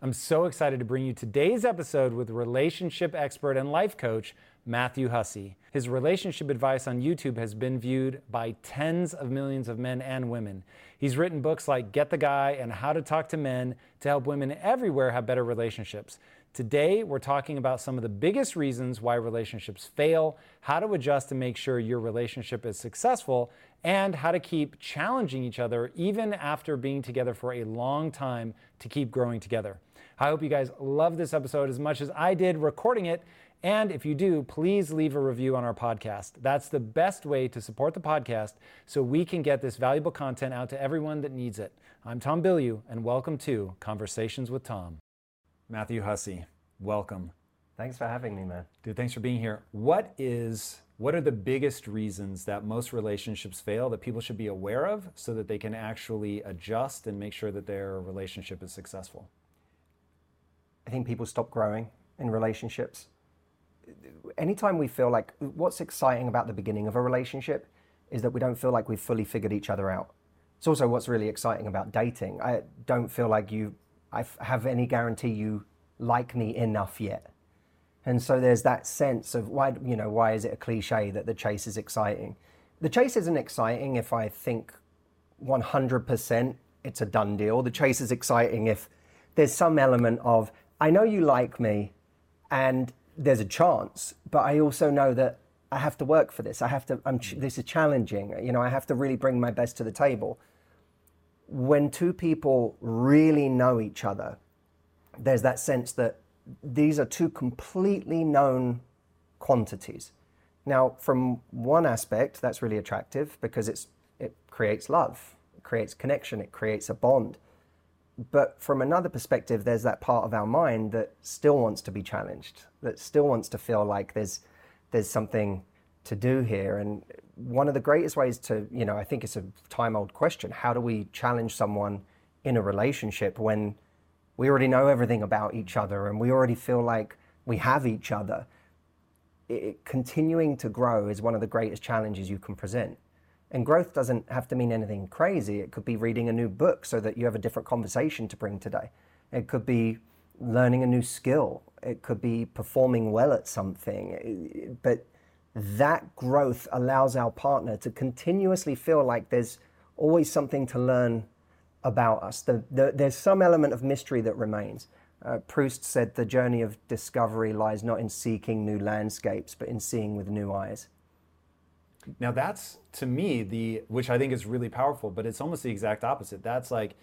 I'm so excited to bring you today's episode with relationship expert and life coach, Matthew Hussey. His relationship advice on YouTube has been viewed by tens of millions of men and women. He's written books like Get the Guy and How to Talk to Men to help women everywhere have better relationships. Today, we're talking about some of the biggest reasons why relationships fail, how to adjust to make sure your relationship is successful, and how to keep challenging each other even after being together for a long time to keep growing together. I hope you guys love this episode as much as I did recording it. And if you do, please leave a review on our podcast. That's the best way to support the podcast so we can get this valuable content out to everyone that needs it. I'm Tom Bilyeu, and welcome to Conversations with Tom. Matthew Hussey, welcome. Thanks for having me, man. Dude, thanks for being here. What is what are the biggest reasons that most relationships fail that people should be aware of so that they can actually adjust and make sure that their relationship is successful? I think people stop growing in relationships. Anytime we feel like what's exciting about the beginning of a relationship is that we don't feel like we've fully figured each other out. It's also what's really exciting about dating. I don't feel like you I have any guarantee you like me enough yet. And so there's that sense of why you know why is it a cliche that the chase is exciting? The chase isn't exciting if I think 100% it's a done deal. The chase is exciting if there's some element of I know you like me and there's a chance, but I also know that I have to work for this. I have to, I'm, this is challenging. You know, I have to really bring my best to the table. When two people really know each other, there's that sense that these are two completely known quantities. Now, from one aspect, that's really attractive because it's, it creates love, it creates connection, it creates a bond but from another perspective, there's that part of our mind that still wants to be challenged, that still wants to feel like there's there's something to do here. And one of the greatest ways to, you know, I think it's a time old question: How do we challenge someone in a relationship when we already know everything about each other and we already feel like we have each other? It, continuing to grow is one of the greatest challenges you can present. And growth doesn't have to mean anything crazy. It could be reading a new book so that you have a different conversation to bring today. It could be learning a new skill. It could be performing well at something. But that growth allows our partner to continuously feel like there's always something to learn about us. The, the, there's some element of mystery that remains. Uh, Proust said the journey of discovery lies not in seeking new landscapes, but in seeing with new eyes. Now that's to me the which I think is really powerful, but it's almost the exact opposite. That's like,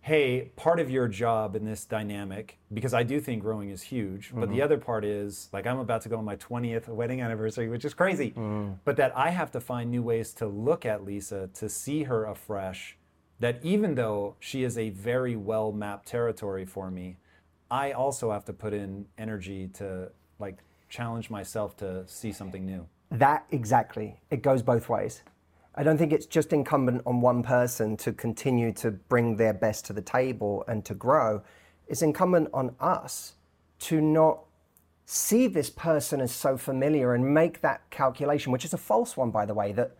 hey, part of your job in this dynamic, because I do think growing is huge, mm-hmm. but the mm-hmm. other part is like I'm about to go on my 20th wedding anniversary, which is crazy. Mm. But that I have to find new ways to look at Lisa, to see her afresh. That even though she is a very well mapped territory for me, I also have to put in energy to like challenge myself to see something new. That exactly. It goes both ways. I don't think it's just incumbent on one person to continue to bring their best to the table and to grow. It's incumbent on us to not see this person as so familiar and make that calculation, which is a false one, by the way, that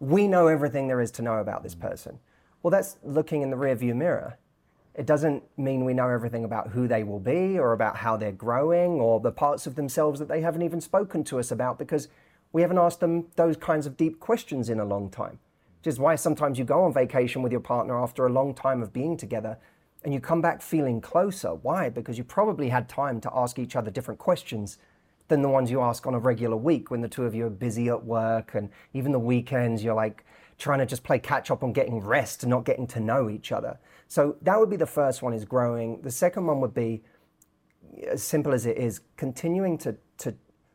we know everything there is to know about this person. Well, that's looking in the rearview mirror. It doesn't mean we know everything about who they will be or about how they're growing or the parts of themselves that they haven't even spoken to us about because we haven't asked them those kinds of deep questions in a long time. Which is why sometimes you go on vacation with your partner after a long time of being together and you come back feeling closer. Why? Because you probably had time to ask each other different questions than the ones you ask on a regular week when the two of you are busy at work and even the weekends you're like trying to just play catch up on getting rest and not getting to know each other. So that would be the first one is growing. The second one would be as simple as it is, continuing to,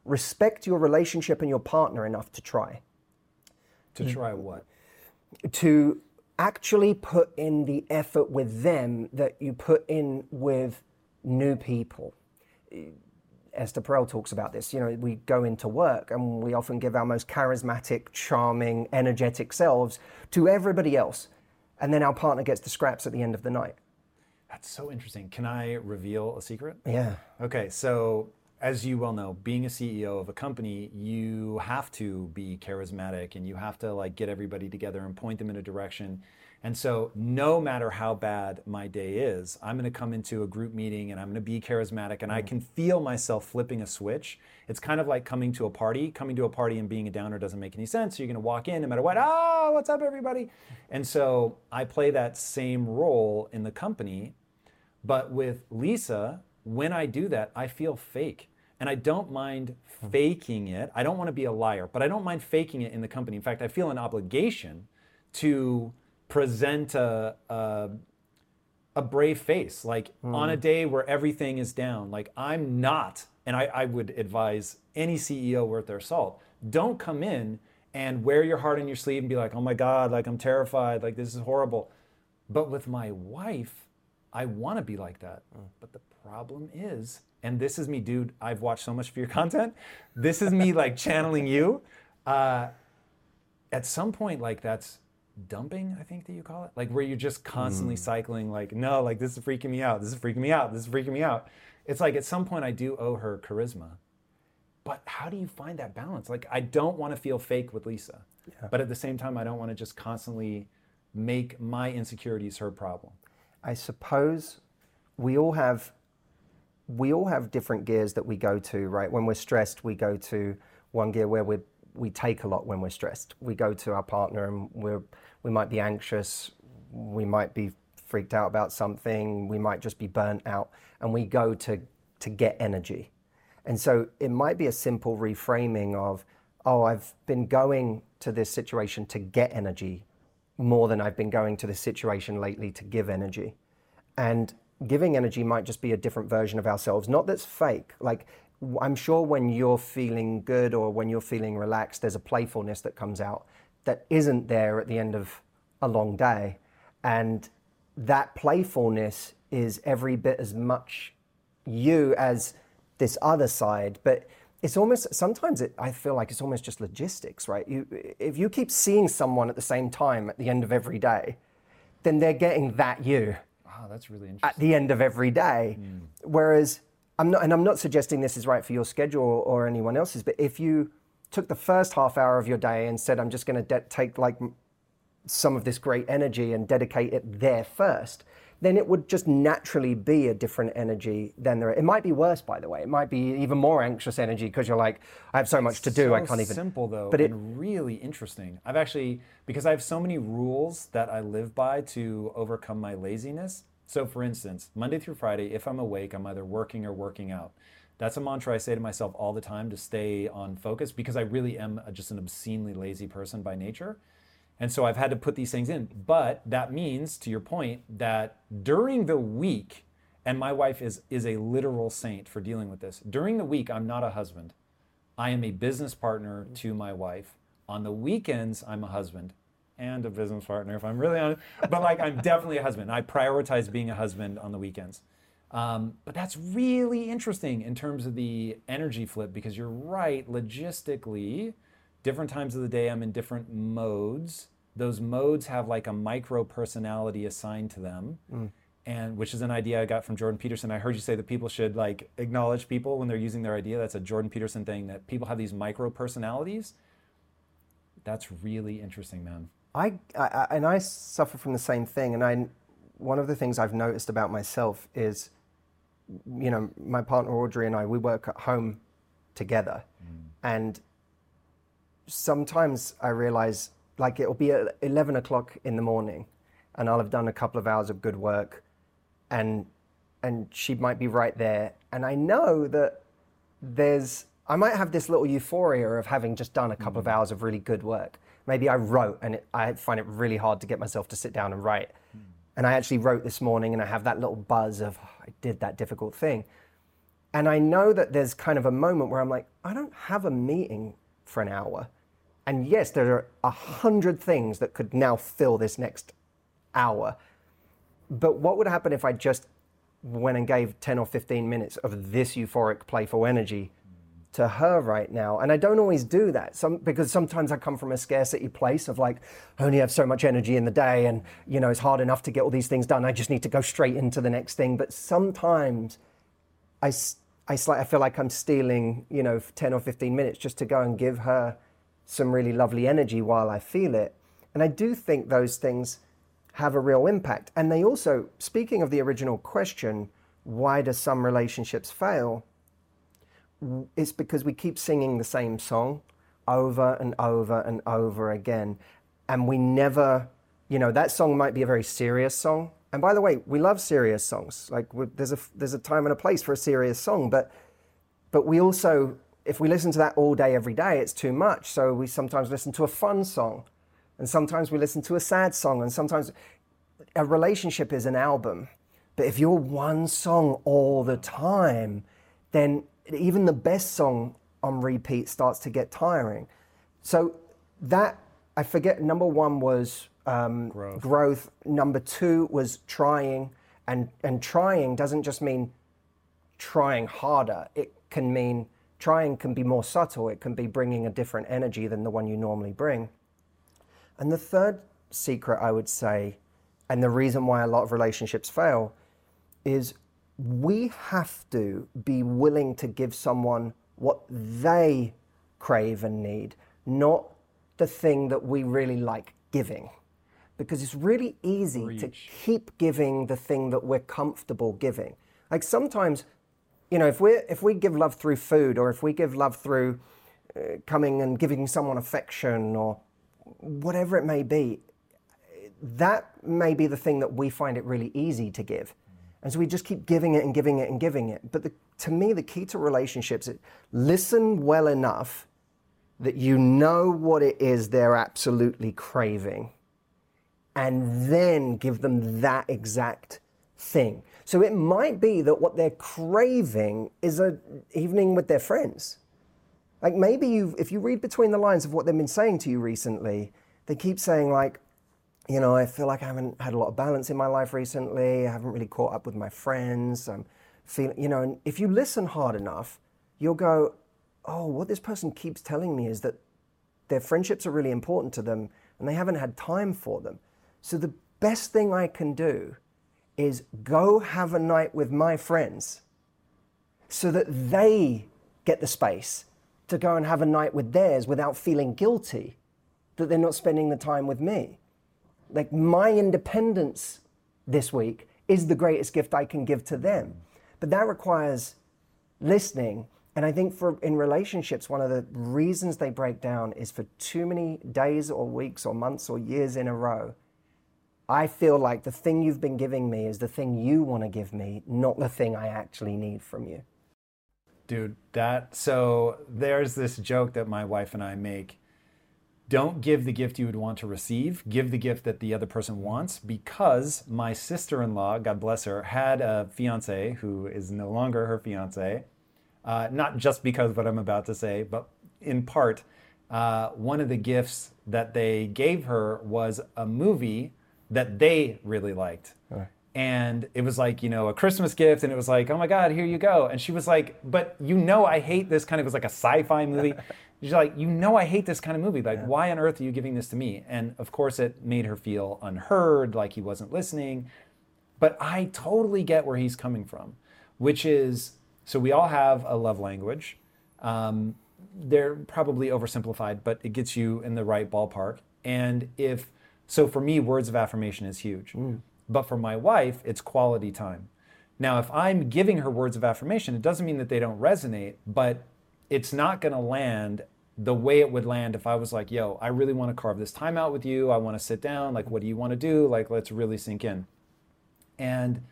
respect your relationship and your partner enough to try. To hmm. try what? To actually put in the effort with them that you put in with new people. Esther Perel talks about this. You know, we go into work and we often give our most charismatic, charming, energetic selves to everybody else. And then our partner gets the scraps at the end of the night. That's so interesting. Can I reveal a secret? Yeah. Okay, so as you well know, being a CEO of a company, you have to be charismatic and you have to like get everybody together and point them in a direction. And so, no matter how bad my day is, I'm going to come into a group meeting and I'm going to be charismatic and I can feel myself flipping a switch. It's kind of like coming to a party. Coming to a party and being a downer doesn't make any sense. So You're going to walk in no matter what. Ah, what's up, everybody? And so, I play that same role in the company. But with Lisa, when I do that, I feel fake. And I don't mind hmm. faking it. I don't want to be a liar, but I don't mind faking it in the company. In fact, I feel an obligation to present a, a, a brave face. Like on a hmm. day where everything is down, like I'm not, and I, I would advise any CEO worth their salt, don't come in and wear your heart on your sleeve and be like, oh my God, like I'm terrified, like this is horrible. But with my wife, I want to be like that. Hmm. But the problem is, and this is me, dude, I've watched so much of your content. This is me like channeling you. Uh, at some point, like that's dumping, I think that you call it, like where you're just constantly cycling, like, no, like this is freaking me out. This is freaking me out. This is freaking me out. It's like at some point I do owe her charisma. But how do you find that balance? Like, I don't want to feel fake with Lisa. But at the same time, I don't want to just constantly make my insecurities her problem. I suppose we all have we all have different gears that we go to, right? When we're stressed, we go to one gear where we we take a lot when we're stressed. We go to our partner and we're we might be anxious, we might be freaked out about something, we might just be burnt out, and we go to to get energy. And so it might be a simple reframing of, oh, I've been going to this situation to get energy more than I've been going to this situation lately to give energy. And giving energy might just be a different version of ourselves, not that's fake. Like, I'm sure when you're feeling good or when you're feeling relaxed, there's a playfulness that comes out that isn't there at the end of a long day. And that playfulness is every bit as much you as this other side. But it's almost sometimes it, I feel like it's almost just logistics, right? You, if you keep seeing someone at the same time at the end of every day, then they're getting that you Wow, that's really interesting. at the end of every day. Hmm. Whereas I'm not, and I'm not suggesting this is right for your schedule or anyone else's, but if you took the first half hour of your day and said, I'm just going to de- take like some of this great energy and dedicate it there first, then it would just naturally be a different energy than there. It might be worse, by the way. It might be even more anxious energy because you're like, I have so much to do, I can't even. simple though, But it, and really interesting. I've actually because I have so many rules that I live by to overcome my laziness. So, for instance, Monday through Friday, if I'm awake, I'm either working or working out. That's a mantra I say to myself all the time to stay on focus because I really am just an obscenely lazy person by nature. And so I've had to put these things in. But that means, to your point, that during the week, and my wife is, is a literal saint for dealing with this, during the week, I'm not a husband. I am a business partner to my wife. On the weekends, I'm a husband and a business partner, if I'm really honest. But like, I'm definitely a husband. I prioritize being a husband on the weekends. Um, but that's really interesting in terms of the energy flip because you're right, logistically, different times of the day, I'm in different modes. Those modes have like a micro personality assigned to them. And which is an idea I got from Jordan Peterson. I heard you say that people should like acknowledge people when they're using their idea. That's a Jordan Peterson thing that people have these micro personalities. That's really interesting, man. I, I and I suffer from the same thing. And I, one of the things I've noticed about myself is, you know, my partner Audrey and I, we work at home together, mm. and sometimes I realize like it'll be at eleven o'clock in the morning, and I'll have done a couple of hours of good work, and and she might be right there. And I know that there's I might have this little euphoria of having just done a couple of mm. hours of really good work. Maybe I wrote and it, I find it really hard to get myself to sit down and write. Hmm. And I actually wrote this morning and I have that little buzz of oh, I did that difficult thing. And I know that there's kind of a moment where I'm like, I don't have a meeting for an hour. And yes, there are a hundred things that could now fill this next hour. But what would happen if I just went and gave 10 or 15 minutes of this euphoric, playful energy to her right now? And I don't always do that some, because sometimes I come from a scarcity place of like, I only have so much energy in the day and, you know, it's hard enough to get all these things done. I just need to go straight into the next thing. But sometimes I, I, I feel like I'm stealing, you know, 10 or 15 minutes just to go and give her some really lovely energy while I feel it. And I do think those things have a real impact. And they also, speaking of the original question, why do some relationships fail? It's because we keep singing the same song over and over and over again. And we never, you know, that song might be a very serious song. And by the way, we love serious songs. Like there's a there's a time and a place for a serious song, but but we also if we listen to that all day every day, it's too much. So we sometimes listen to a fun song and sometimes we listen to a sad song, and sometimes a relationship is an album. But if you're one song all the time, then even the best song on repeat starts to get tiring. So that I forget. Number one was um, growth. growth. Number two was trying, and and trying doesn't just mean trying harder. It can mean trying can be more subtle. It can be bringing a different energy than the one you normally bring. And the third secret I would say, and the reason why a lot of relationships fail, is we have to be willing to give someone what they crave and need, not the thing that we really like giving. Because it's really easy Reach. to keep giving the thing that we're comfortable giving. Like sometimes, you know, if we if we give love through food, or if we give love through uh, coming and giving someone affection, or whatever it may be, that may be the thing that we find it really easy to give. And so we just keep giving it and giving it and giving it. But the, to me, the key to relationships is listen well enough that you know what it is they're absolutely craving, and then give them that exact thing. So it might be that what they're craving is an evening with their friends. Like maybe you, if you read between the lines of what they've been saying to you recently, they keep saying like, you know, I feel like I haven't had a lot of balance in my life recently. I haven't really caught up with my friends. I'm feeling, you know, and if you listen hard enough, you'll go, oh, what this person keeps telling me is that their friendships are really important to them and they haven't had time for them. So the best thing I can do is go have a night with my friends so that they get the space to go and have a night with theirs without feeling guilty that they're not spending the time with me. Like my independence this week is the greatest gift I can give to them. But that requires listening. And I think for in relationships, one of the reasons they break down is for too many days or weeks or months or years in a row. I feel like the thing you've been giving me is the thing you want to give me, not the thing I actually need from you. Dude, that so there's this joke that my wife and I make. Don't give the gift you would want to receive. Give the gift that the other person wants because my sister in law, God bless her, had a fiance who is no longer her fiance. Uh, not just because of what I'm about to say, but in part, uh, one of the gifts that they gave her was a movie that they really liked and it was like you know a christmas gift and it was like oh my god here you go. And she was like but you know i hate this kind of it was like a sci-fi movie. She's like you know i hate this kind of movie. Like yeah. why on earth are you giving this to me? And of course it made her feel unheard like he wasn't listening. But i totally get where he's coming from which is so we all have a love language. Um, they're probably oversimplified but it gets you in the right ballpark. And if so for me words of affirmation is huge. Mm but for my wife, it's quality time. Now, if I'm giving her words of affirmation, it doesn't mean that they don't resonate, but it's not going to land the way it would land if I was like, yo, I really want to carve this time out with you. I want to sit down. Like, what do you want to do? Like, let's really sink in. And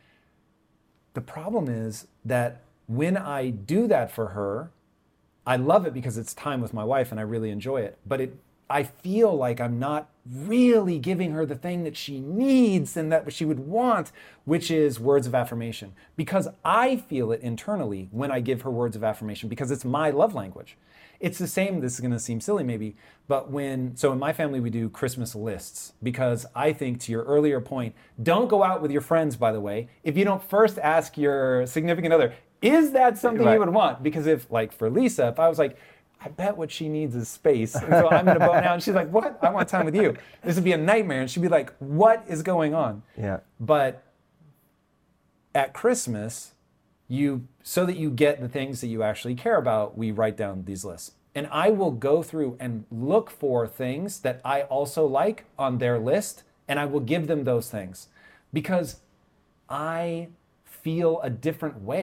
the problem is that when I do that for her, I love it because it's time with my wife and I really enjoy it. But it, I feel like I'm not really giving her the thing that she needs and that she would want, which is words of affirmation. Because I feel it internally when I give her words of affirmation because it's my love language. It's the same, this is gonna seem silly maybe, but when, so in my family we do Christmas lists because I think to your earlier point, don't go out with your friends, by the way, if you don't first ask your significant other, is that something Right. you would want? Because if, like for Lisa, if I was like, I bet what she needs is space. And so I'm gonna bone out. And she's like, What? I want time with you. This would be a nightmare. And she'd be like, What is going on? Yeah. But at Christmas, you so that you get the things that you actually care about, we write down these lists. And I will go through and look for things that I also like on their list, and I will give them those things because I feel a different way.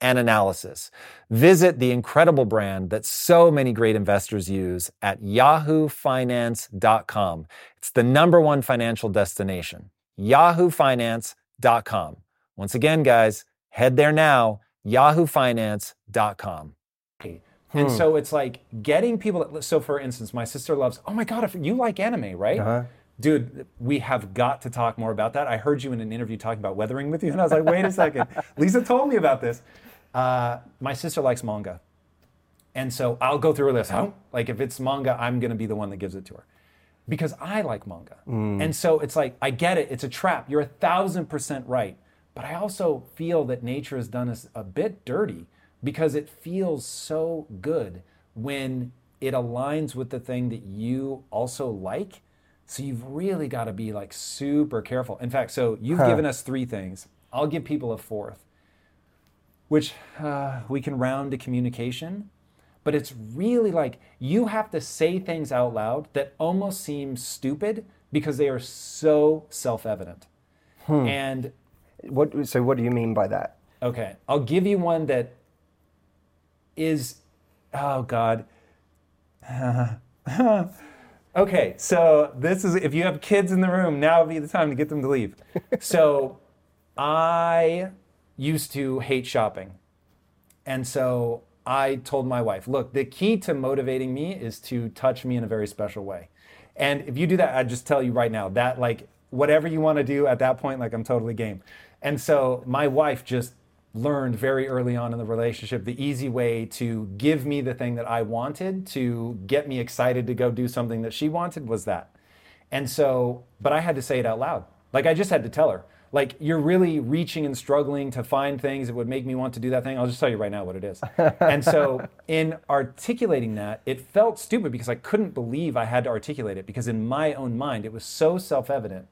and analysis. Visit the incredible brand that so many great investors use at yahoofinance.com. It's the number one financial destination. yahoofinance.com. Once again, guys, head there now, yahoofinance.com. And so it's like getting people. That, so, for instance, my sister loves. Oh my god, if you like anime, right? Uh-huh. Dude, we have got to talk more about that. I heard you in an interview talking about weathering with you, and I was like, wait a second. Lisa told me about this. Uh, my sister likes manga. And so I'll go through a list. Huh? Like if it's manga, I'm going to be the one that gives it to her because I like manga. And so it's like, I get it. It's a trap. You're a thousand percent right. But I also feel that nature has done us a bit dirty because it feels so good when it aligns with the thing that you also like. So you've really got to be like super careful. In fact, so you've given us three things. I'll give people a fourth, which uh, we can round to communication. But it's really like you have to say things out loud that almost seem stupid because they are so self evident. And What, so, what do you mean by that? Okay, I'll give you one that is, oh God. okay, so this is, if you have kids in the room, now would be the time to get them to leave. so I used to hate shopping. And so I told my wife, look, the key to motivating me is to touch me in a very special way. And if you do that, I just tell you right now that like whatever you want to do at that point, like I'm totally game. And so my wife just learned very early on in the relationship the easy way to give me the thing that I wanted to get me excited to go do something that she wanted was that. And so, but I had to say it out loud. Like I just had to tell her, like you're really reaching and struggling to find things that would make me want to do that thing. I'll just tell you right now what it is. and so, in articulating that, it felt stupid because I couldn't believe I had to articulate it because in my own mind it was so self-evident.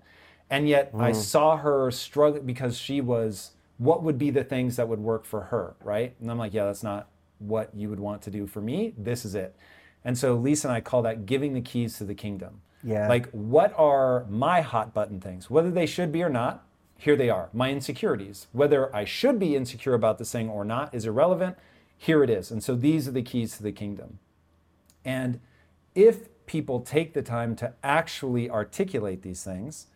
And yet I mm. saw her struggle because she was what would be the things that would work for her, right? And I'm like, yeah, that's not what you would want to do for me. This is it. And so Lisa and I call that giving the keys to the kingdom. Yeah. Like, what are my hot button things? Whether they should be or not, here they are. My insecurities. Whether I should be insecure about this thing or not is irrelevant. Here it is. And so these are the keys to the kingdom. And if people take the time to actually articulate these things,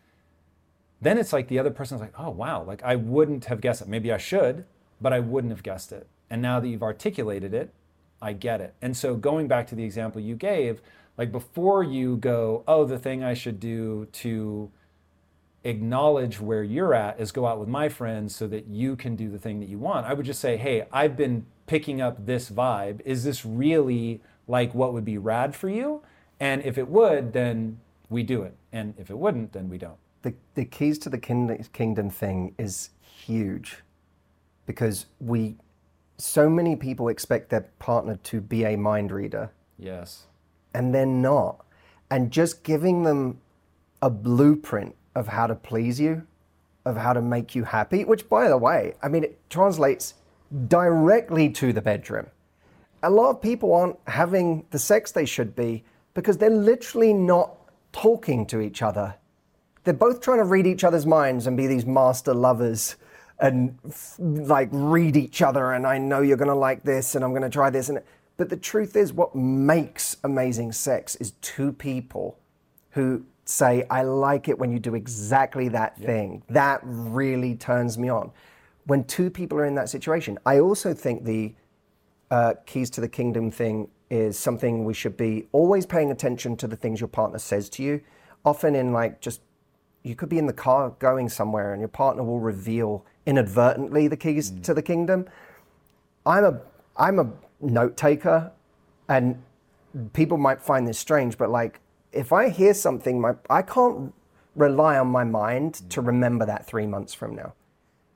then it's like the other person's like, oh, wow, like I wouldn't have guessed it. Maybe I should, but I wouldn't have guessed it. And now that you've articulated it, I get it. And so going back to the example you gave, like before you go, oh, the thing I should do to acknowledge where you're at is go out with my friends so that you can do the thing that you want. I would just say, hey, I've been picking up this vibe. Is this really like what would be rad for you? And if it would, then we do it. And if it wouldn't, then we don't. The, the keys to the kingdom, kingdom thing is huge because we, so many people expect their partner to be a mind reader Yes. and they're not. And just giving them a blueprint of how to please you, of how to make you happy, which, by the way, I mean, it translates directly to the bedroom. A lot of people aren't having the sex they should be because they're literally not talking to each other. They're both trying to read each other's minds and be these master lovers and f- like read each other and I know you're going to like this and I'm going to try this and but the truth is what makes amazing sex is two people who say I like it when you do exactly that thing. That really turns me on. When two people are in that situation, I also think the uh, keys to the kingdom thing is something we should be always paying attention to the things your partner says to you. Often in like just you could be in the car going somewhere and your partner will reveal inadvertently the keys mm. to the kingdom. I'm a I'm a note taker and people might find this strange, but like if I hear something, my I can't rely on my mind mm. to remember that three months from now.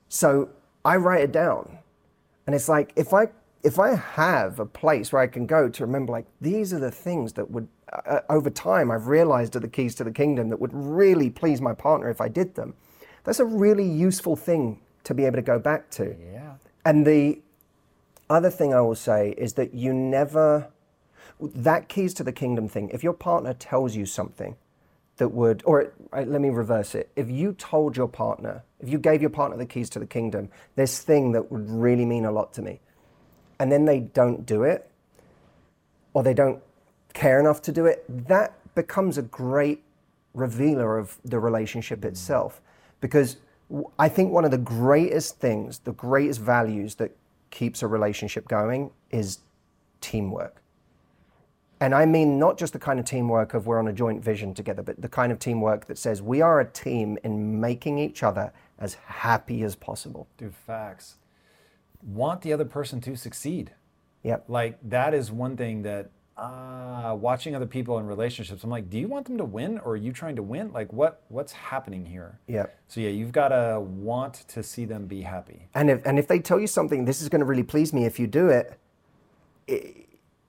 So I write it down. And it's like if I if I have a place where I can go to remember like these are the things that would uh, over time I've realized are the keys to the kingdom that would really please my partner if I did them. That's a really useful thing to be able to go back to. Yeah. And the other thing I will say is that you never that keys to the kingdom thing. If your partner tells you something that would, or uh, let me reverse it. If you told your partner, if you gave your partner the keys to the kingdom, this thing that would really mean a lot to me, and then they don't do it, or they don't care enough to do it, that becomes a great revealer of the relationship itself. Because I think one of the greatest things, the greatest values that keeps a relationship going is teamwork. And I mean not just the kind of teamwork of we're on a joint vision together, but the kind of teamwork that says we are a team in making each other as happy as possible. Dude, facts. Want the other person to succeed. Yep. Like that is one thing that uh, watching other people in relationships, I'm like, do you want them to win or are you trying to win? Like what what's happening here? Yeah. So yeah, you've got to want to see them be happy. And if and if they tell you something, this is going to really please me if you do it.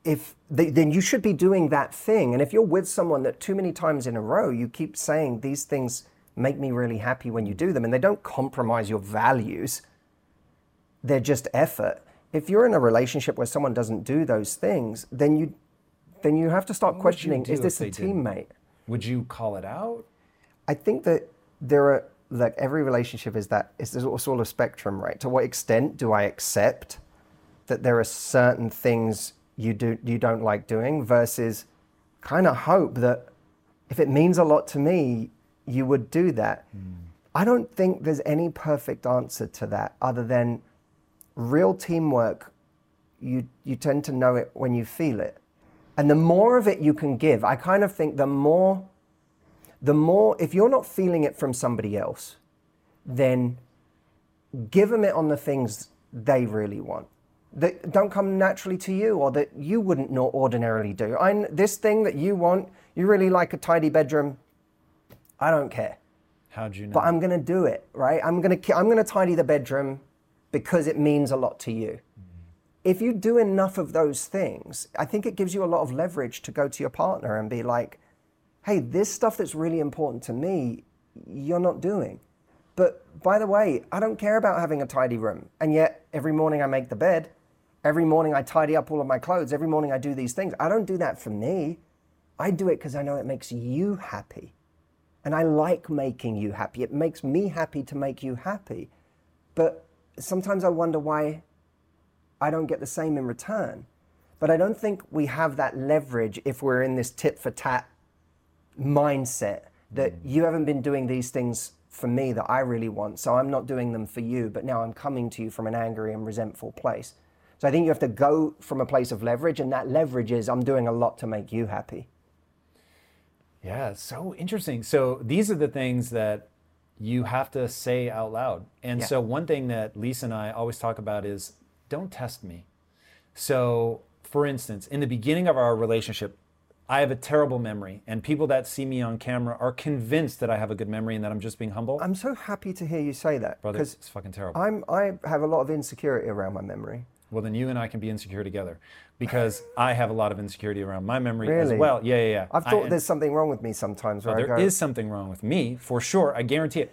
If they, then you should be doing that thing. And if you're with someone that too many times in a row you keep saying these things make me really happy when you do them, and they don't compromise your values, they're just effort. If you're in a relationship where someone doesn't do those things, then you then you have to start What questioning: Is this a teammate? Would you call it out? I think that there are like every relationship is that is there's a spectrum, right? To what extent do I accept that there are certain things you do you don't like doing versus kind of hope that if it means a lot to me, you would do that. Hmm. I don't think there's any perfect answer to that other than real teamwork you you tend to know it when you feel it. And the more of it you can give, I kind of think the more the more if you're not feeling it from somebody else, then give them it on the things they really want that don't come naturally to you or that you wouldn't not ordinarily do. I this thing that you want, you really like a tidy bedroom. I don't care, How'd you know? but I'm going to do it, right? I'm going to I'm going to tidy the bedroom because it means a lot to you. If you do enough of those things, I think it gives you a lot of leverage to go to your partner and be like, "Hey, this stuff that's really important to me, you're not doing." But by the way, I don't care about having a tidy room. And yet, every morning I make the bed. Every morning I tidy up all of my clothes. Every morning I do these things. I don't do that for me. I do it because I know it makes you happy. And I like making you happy. It makes me happy to make you happy. But sometimes I wonder why I don't get the same in return. But I don't think we have that leverage if we're in this tit for tat mindset that mm. you haven't been doing these things for me that I really want, so I'm not doing them for you, but now I'm coming to you from an angry and resentful place. So I think you have to go from a place of leverage, and that leverage is I'm doing a lot to make you happy. Yeah, so interesting. So these are the things that you have to say out loud. And Yeah. so one thing that Lisa and I always talk about is don't test me. So for instance, in the beginning of our relationship, I have a terrible memory, and people that see me on camera are convinced that I have a good memory and that I'm just being humble. I'm so happy to hear you say that Brother, because it's fucking terrible. I'm I have a lot of insecurity around my memory. well, then you and I can be insecure together because I have a lot of insecurity around my memory as Really? well. Yeah, yeah, yeah. I've I- thought and- there's something wrong with me sometimes. Where There I is something wrong with me for sure. I guarantee it.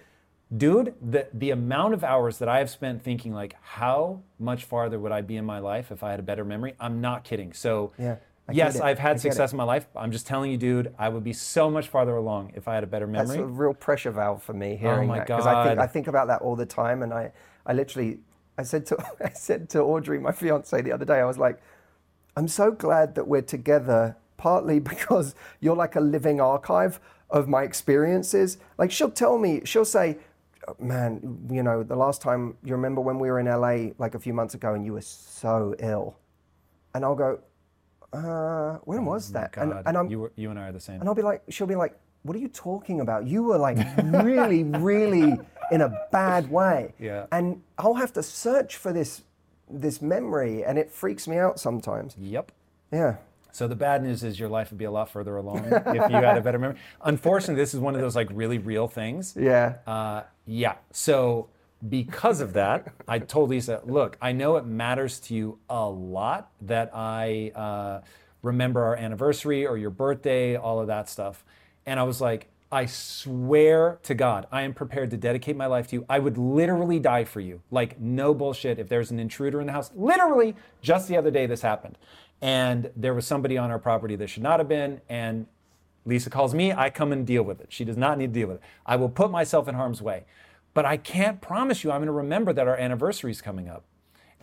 Dude, the the amount of hours that I have spent thinking like how much farther would I be in my life if I had a better memory? I'm not kidding. So Yeah, yes. I've had success it. in my life. I'm just telling you, dude, I would be so much farther along if I had a better memory. That's a real pressure valve for me oh hearing Oh my that because I think. I think about that all the time, and I I literally I said to I said to Audrey, my fiance, the other day, I was like, I'm so glad that we're together, partly because you're like a living archive of my experiences. Like she'll tell me, she'll say, man, you know, the last time you remember when we were in LA like a few months ago and you were so ill, and I'll go, uh, when was that? And, Oh and I'm you, were, you and I are the same. and I'll be like, she'll be like, what are you talking about? You were like really, really in a bad way. Yeah. And I'll have to search for this this memory and it freaks me out sometimes. Yep. Yeah. So the bad news is your life would be a lot further along if you had a better memory. Unfortunately, this is one of those like really real things. Yeah. Uh, yeah. So because of that, I told Lisa, look, I know it matters to you a lot that I uh, remember our anniversary or your birthday, all of that stuff. And I was like, I swear to God, I am prepared to dedicate my life to you. I would literally die for you. Like, no bullshit. If there's an intruder in the house, literally, just the other day this happened. And there was somebody on our property that should not have been. And Lisa calls me, I come and deal with it. She does not need to deal with it. I will put myself in harm's way. But I can't promise you I'm going to remember that our anniversary is coming up.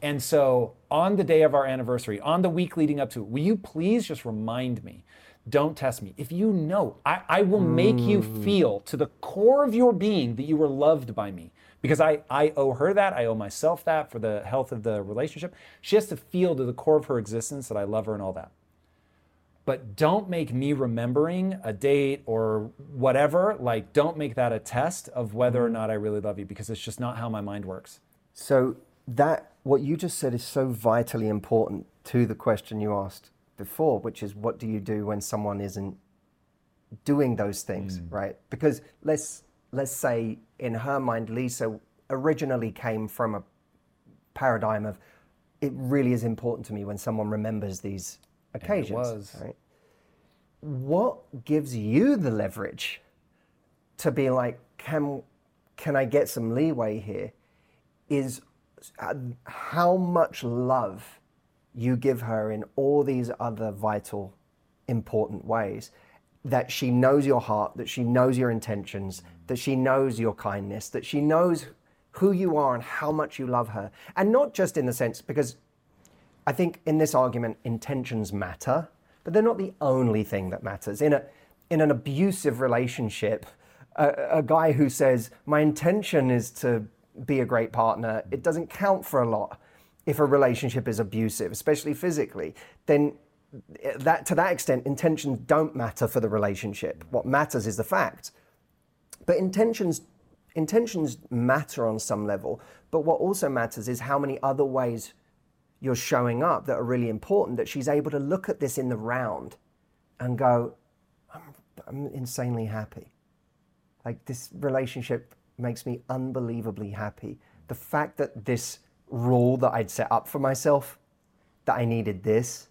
And so on the day of our anniversary, on the week leading up to it, will you please just remind me? Don't test me. If you know, I, I will make you hmm. feel to the core of your being that you were loved by me. Because I, I owe her that. I owe myself that for the health of the relationship. She has to feel to the core of her existence that I love her and all that. But don't make me remembering a date or whatever, like, don't make that a test of whether or not I really love you because it's just not how my mind works. So, that, what you just said is so vitally important to the question you asked before, which is what do you do when someone isn't doing those things, mm. right? Because let's let's say in her mind, Lisa originally came from a paradigm of it really is important to me when someone remembers these occasions. Right? What gives you the leverage to be like, can can I get some leeway here? Is uh, how much love you give her in all these other vital, important ways that she knows your heart, that she knows your intentions, that she knows your kindness, that she knows who you are and how much you love her. And not just in the sense, because I think in this argument, intentions matter, but they're not the only thing that matters. In, a, in an abusive relationship, a, a guy who says, My intention is to be a great partner, it doesn't count for a lot if a relationship is abusive, especially physically. Then that to that extent, intentions don't matter for the relationship. What matters is the fact. But intentions intentions matter on some level. But what also matters is how many other ways you're showing up that are really important. That she's able to look at this in the round and go, I'm, I'm insanely happy. Like this relationship makes me unbelievably happy. The fact that this rule that I'd set up for myself, that I needed this,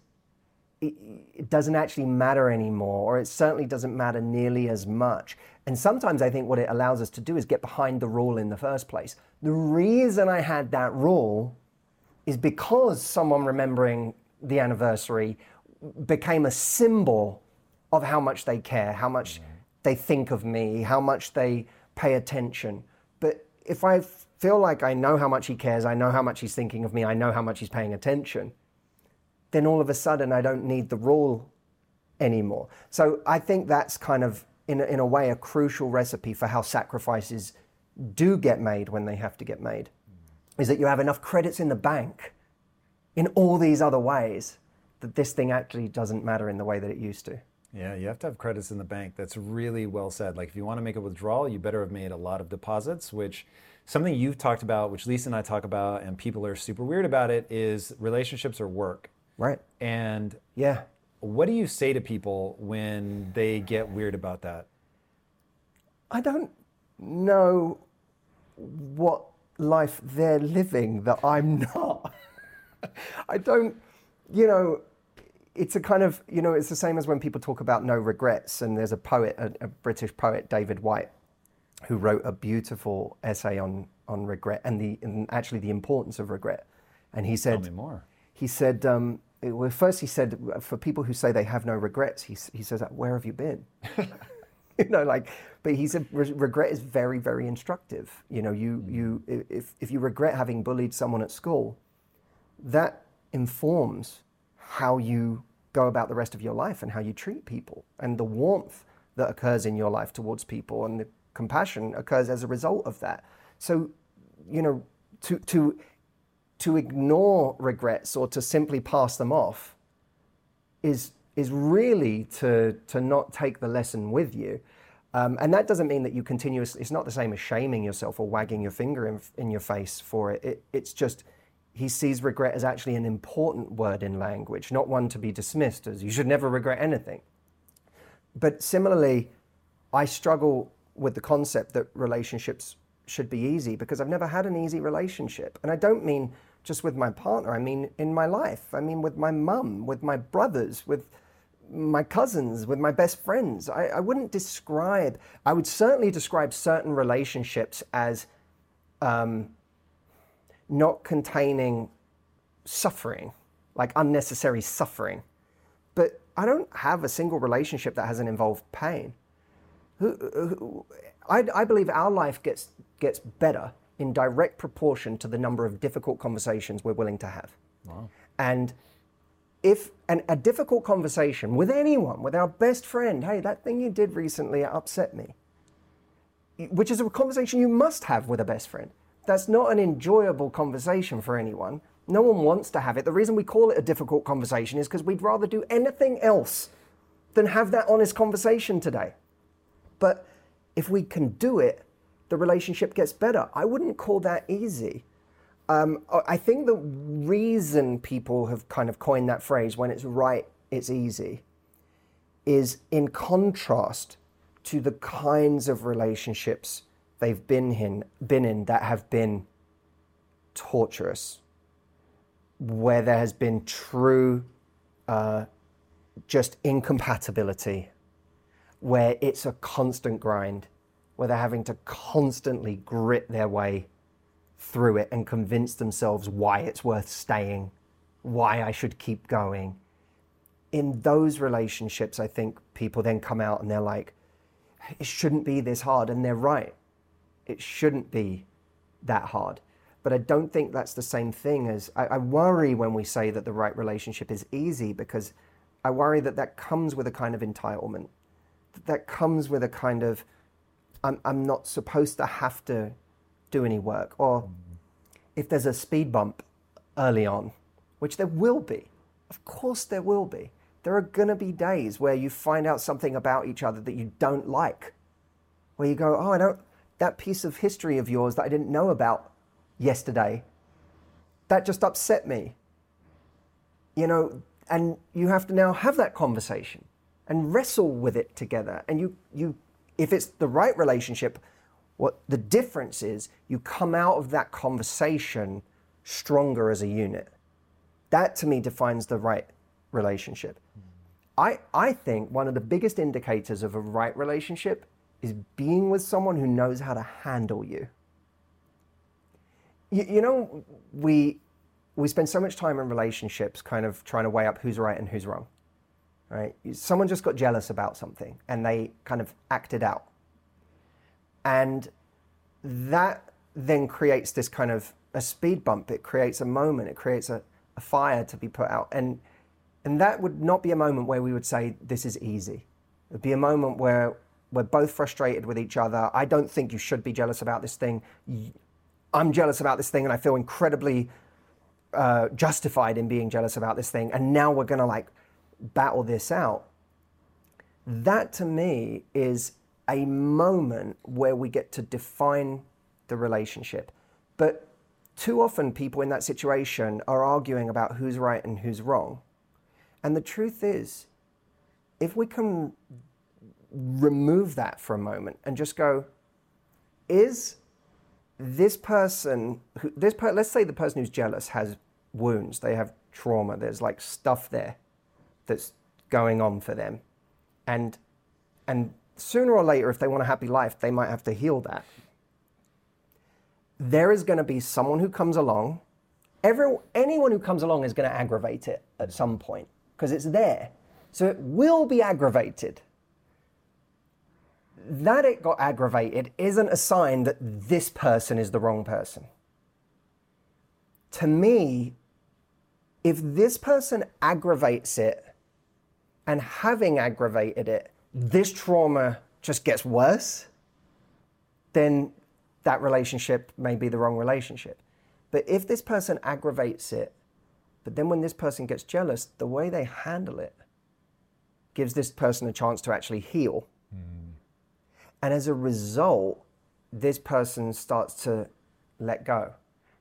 it, it doesn't actually matter anymore, or it certainly doesn't matter nearly as much. And sometimes I think what it allows us to do is get behind the rule in the first place. The reason I had that rule is because someone remembering the anniversary became a symbol of how much they care, how much mm-hmm. they think of me, how much they pay attention. But if I feel like I know how much he cares, I know how much he's thinking of me, I know how much he's paying attention, then all of a sudden I don't need the rule anymore. So I think that's kind of, in a, in a way, a crucial recipe for how sacrifices do get made when they have to get made. Is that you have enough credits in the bank in all these other ways that this thing actually doesn't matter in the way that it used to. Yeah, you have to have credits in the bank. That's really well said. Like if you want to make a withdrawal, you better have made a lot of deposits, which something you've talked about, which Lisa and I talk about, and people are super weird about it, is relationships or work. Right. And yeah, what do you say to people when they get weird about that? I don't know what life they're living that I'm not. I don't, you know, it's a kind of, you know, it's the same as when people talk about no regrets. And there's a poet, a, a British poet, David Whyte, who wrote a beautiful essay on, on regret and, the, and actually the importance of regret. And he said, Tell me more. He said, um, well, first he said, for people who say they have no regrets, he, he says, where have you been? you know, like, but he said regret is very, very instructive. You know, you, mm. you, if, if you regret having bullied someone at school, that informs how you go about the rest of your life and how you treat people and the warmth that occurs in your life towards people and the compassion occurs as a result of that. So, you know, to, to to ignore regrets or to simply pass them off is, is really to, to not take the lesson with you. Um, and that doesn't mean that you continuously, it's not the same as shaming yourself or wagging your finger in, in your face for it. it. It's just, he sees regret as actually an important word in language, not one to be dismissed as you should never regret anything. But similarly, I struggle with the concept that relationships should be easy because I've never had an easy relationship. And I don't mean just with my partner. I mean, in my life. I mean, with my mum, with my brothers, with my cousins, with my best friends. I, I wouldn't describe, I would certainly describe certain relationships as um, not containing suffering, like unnecessary suffering. But I don't have a single relationship that hasn't involved pain. I, I believe our life gets, gets better in direct proportion to the number of difficult conversations we're willing to have. Wow. And if an, a difficult conversation with anyone, with our best friend, hey, that thing you did recently upset me, which is a conversation you must have with a best friend. That's not an enjoyable conversation for anyone. No one wants to have it. The reason we call it a difficult conversation is because we'd rather do anything else than have that honest conversation today. But if we can do it, the relationship gets better. I wouldn't call that easy. Um, I think the reason people have kind of coined that phrase, when it's right, it's easy, is in contrast to the kinds of relationships they've been in, been in that have been torturous, where there has been true uh, just incompatibility, where it's a constant grind, where they're having to constantly grit their way through it and convince themselves why it's worth staying, why I should keep going. In those relationships, I think people then come out and they're like, it shouldn't be this hard. And they're right. It shouldn't be that hard. But I don't think that's the same thing as I, I worry when we say that the right relationship is easy because I worry that that comes with a kind of entitlement. That comes with a kind of, I'm, I'm not supposed to have to do any work. Or mm. if there's a speed bump early on, which there will be, of course there will be, there are going to be days where you find out something about each other that you don't like. Where you go, oh, I don't, that piece of history of yours that I didn't know about yesterday, that just upset me. You know, and you have to now have that conversation and wrestle with it together and you you if it's the right relationship what the difference is you come out of that conversation stronger as a unit that to me defines the right relationship i i think one of the biggest indicators of a right relationship is being with someone who knows how to handle you you, you know we we spend so much time in relationships kind of trying to weigh up who's right and who's wrong. Right? Someone just got jealous about something and they kind of acted out. And that then creates this kind of a speed bump. It creates a moment, it creates a, a fire to be put out. And and that would not be a moment where we would say, This is easy. It would be a moment where we're both frustrated with each other. I don't think you should be jealous about this thing. I'm jealous about this thing and I feel incredibly uh, justified in being jealous about this thing, and now we're going to like battle this out. That to me is a moment where we get to define the relationship. But too often, people in that situation are arguing about who's right and who's wrong. And the truth is, if we can remove that for a moment and just go, is this person, who, this per, let's say the person who's jealous has wounds, they have trauma, there's like stuff there that's going on for them. And, and sooner or later, if they want a happy life, they might have to heal that. There is going to be someone who comes along. Every, anyone who comes along is going to aggravate it at some point because it's there. So it will be aggravated. That it got aggravated isn't a sign that this person is the wrong person. To me, if this person aggravates it and having aggravated it, this trauma just gets worse, then that relationship may be the wrong relationship. But if this person aggravates it, but then when this person gets jealous, the way they handle it gives this person a chance to actually heal. Mm. And as a result, this person starts to let go.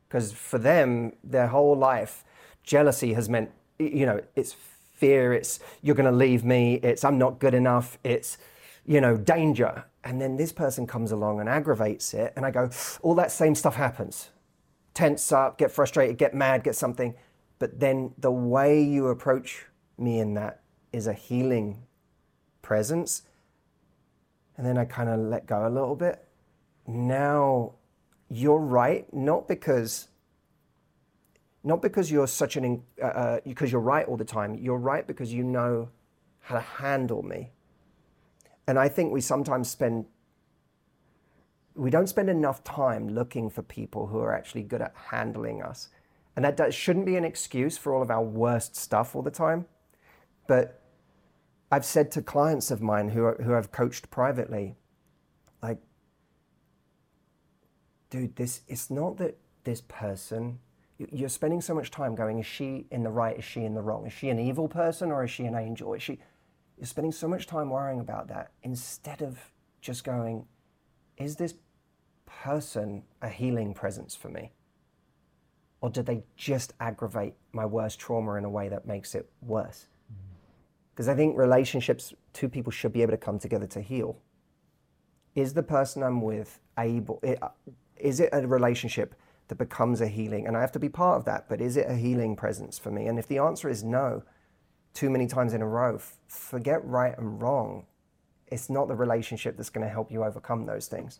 Because for them, their whole life, jealousy has meant, you know, it's fear, it's you're going to leave me, it's I'm not good enough, it's, you know, danger. And then this person comes along and aggravates it. And I go, all that same stuff happens. Tense up, get frustrated, get mad, get something. But then the way you approach me in that is a healing presence. And then I kind of let go a little bit. Now you're right, not because not because you're such an uh, uh, because you're right all the time you're right because you know how to handle me. And i think we sometimes spend we don't spend enough time looking for people who are actually good at handling us. And that does, shouldn't be an excuse for all of our worst stuff all the time. But i've said to clients of mine who, are, who i've coached privately like dude this it's not that this person you're spending so much time going, is she in the right? Is she in the wrong? Is she an evil person or is she an angel? Is she? You're spending so much time worrying about that instead of just going, is this person a healing presence for me? Or did they just aggravate my worst trauma in a way that makes it worse? Mm. Because I think relationships, two people should be able to come together to heal. Is the person I'm with able, eh, uh, is it a relationship that becomes a healing? And I have to be part of that, but is it a healing presence for me? And if the answer is no, too many times in a row, forget right and wrong. It's not the relationship that's going to help you overcome those things.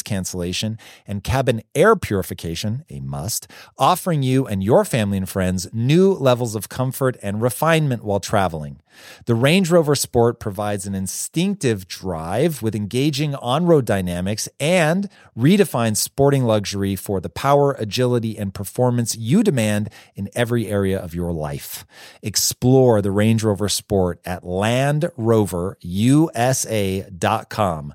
noise cancellation, and cabin air purification, a must, offering you and your family and friends new levels of comfort and refinement while traveling. The Range Rover Sport provides an instinctive drive with engaging on road dynamics and redefines sporting luxury for the power, agility, and performance you demand in every area of your life. Explore the Range Rover Sport at LandRoverUSA.com.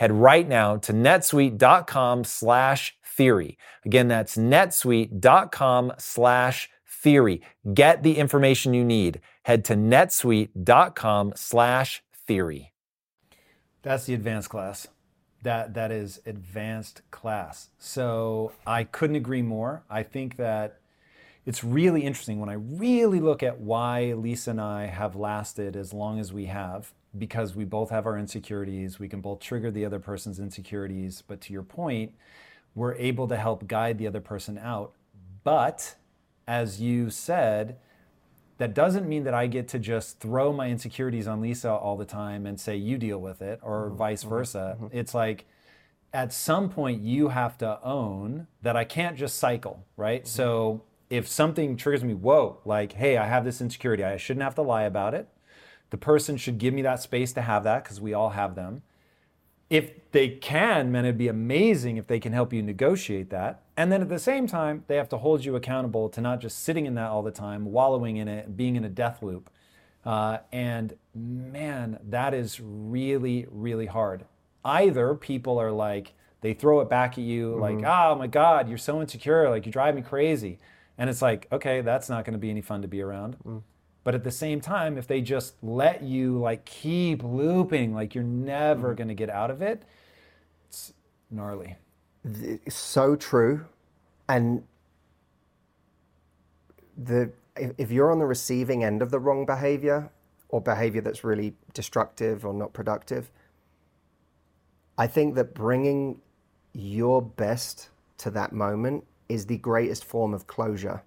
head right now to netsuite.com slash theory. Again, that's netsuite.com slash theory. Get the information you need. Head to netsuite.com slash theory. That's the advanced class. That that is advanced class. So I couldn't agree more. I think that it's really interesting when I really look at why Lisa and I have lasted as long as we have because we both have our insecurities. We can both trigger the other person's insecurities. But to your point, we're able to help guide the other person out. But as you said, that doesn't mean that I get to just throw my insecurities on Lisa all the time and say, you deal with it, or mm-hmm. vice mm-hmm. versa. Mm-hmm. It's like, at some point, you have to own that I can't just cycle, right? Mm-hmm. So if something triggers me, whoa, like, hey, I have this insecurity, I shouldn't have to lie about it. The person should give me that space to have that because we all have them. If they can, man, it'd be amazing if they can help you negotiate that. And then at the same time, they have to hold you accountable to not just sitting in that all the time, wallowing in it, being in a death loop. Uh, and man, that is really, really hard. Either people are like, they throw it back at you, mm-hmm. like, oh my God, you're so insecure, like you drive me crazy. And it's like, okay, that's not going to be any fun to be around. Mm. But at the same time, if they just let you like keep looping, like you're never mm-hmm. going to get out of it, it's gnarly. It's so true. And the if you're on the receiving end of the wrong behavior or behavior that's really destructive or not productive, I think that bringing your best to that moment is the greatest form of closure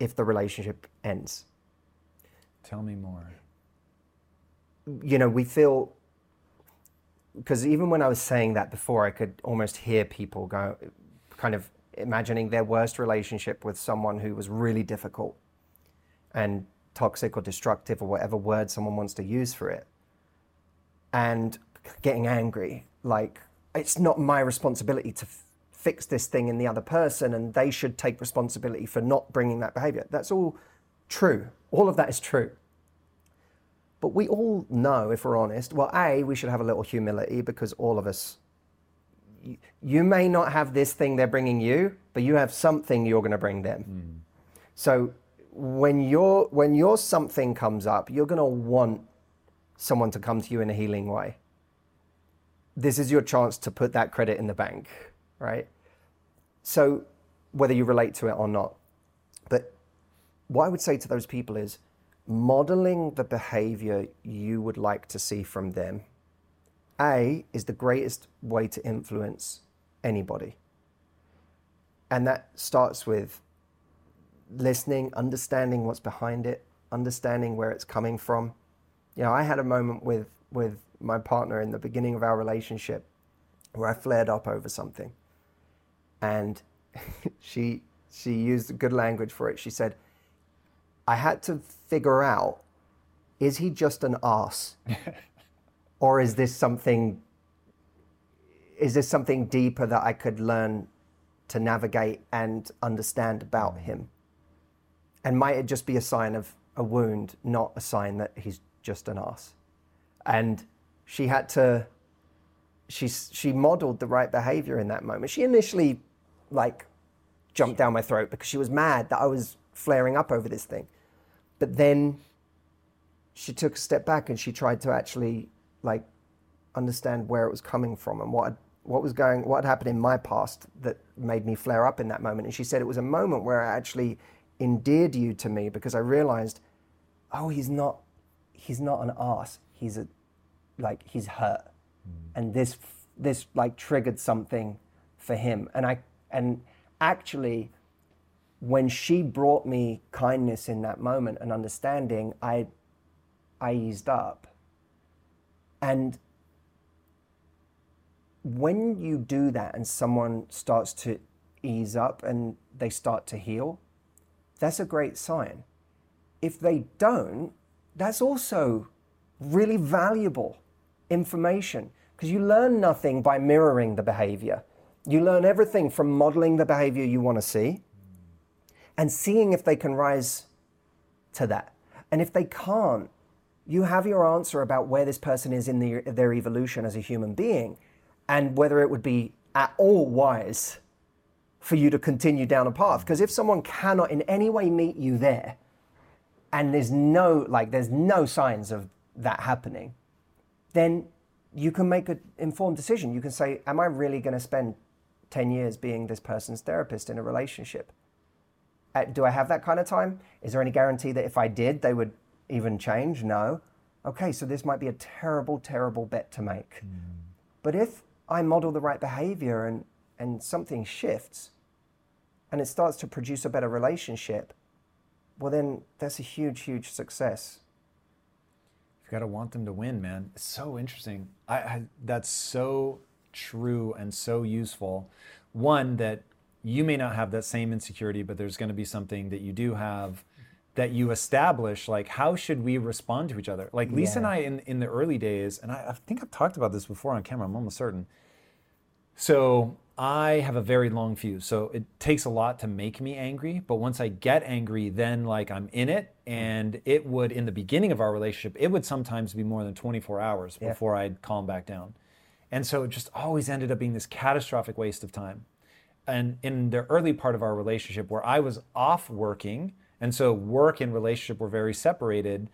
if the relationship ends. Tell me more. You know, we feel because even when I was saying that before, I could almost hear people go, kind of imagining their worst relationship with someone who was really difficult and toxic or destructive or whatever word someone wants to use for it, and getting angry. Like, it's not my responsibility to f- fix this thing in the other person and they should take responsibility for not bringing that behavior. That's all true. All of that is true. But we all know, if we're honest, well, A, we should have a little humility because all of us, you, you may not have this thing they're bringing you, but you have something you're going to bring them. Mm. So when your when your something comes up, you're going to want someone to come to you in a healing way. This is your chance to put that credit in the bank, right? So whether you relate to it or not. But what I would say to those people is modeling the behavior you would like to see from them, A, is the greatest way to influence anybody. And that starts with listening, understanding what's behind it, understanding where it's coming from. You know, I had a moment with, with my partner in the beginning of our relationship where I flared up over something. And she, she used good language for it. She said, I had to figure out is he just an ass? or is this something is this something deeper that I could learn to navigate and understand about mm. him? And might it just be a sign of a wound, not a sign that he's just an ass? And she had to she she modeled the right behavior in that moment. She initially like jumped down my throat because she was mad that I was flaring up over this thing. But then she took a step back and she tried to actually like understand where it was coming from and what what was going what had happened in my past that made me flare up in that moment. And she said it was a moment where I actually endeared you to me because I realized, oh, he's not he's not an ass. He's a like he's hurt. Mm. And this this like triggered something for him. And I and actually when she brought me kindness in that moment and understanding, I, I eased up. And when you do that and someone starts to ease up and they start to heal, that's a great sign. If they don't, that's also really valuable information because you learn nothing by mirroring the behavior. You learn everything from modeling the behavior you want to see and seeing if they can rise to that. And if they can't, you have your answer about where this person is in the, their evolution as a human being and whether it would be at all wise for you to continue down a path. Because if someone cannot in any way meet you there, and there's no like there's no signs of that happening, then you can make an informed decision. You can say, Am I really going to spend 10 years being this person's therapist in a relationship? Uh, do I have that kind of time? Is there any guarantee that if I did, they would even change? No. Okay, so this might be a terrible, terrible bet to make. Mm. But if I model the right behavior and, and something shifts and it starts to produce a better relationship, well, then that's a huge, huge success. You've got to want them to win, man. It's so interesting. I, I that's so true and so useful. One, that you may not have that same insecurity, but there's going to be something that you do have that you establish like how should we respond to each other like lisa yeah. and i in, in the early days and I, I think i've talked about this before on camera i'm almost certain so i have a very long fuse so it takes a lot to make me angry but once i get angry then like i'm in it and it would in the beginning of our relationship it would sometimes be more than 24 hours yeah. before i'd calm back down and so it just always ended up being this catastrophic waste of time and in the early part of our relationship where I was off working, and so work and relationship were very separated,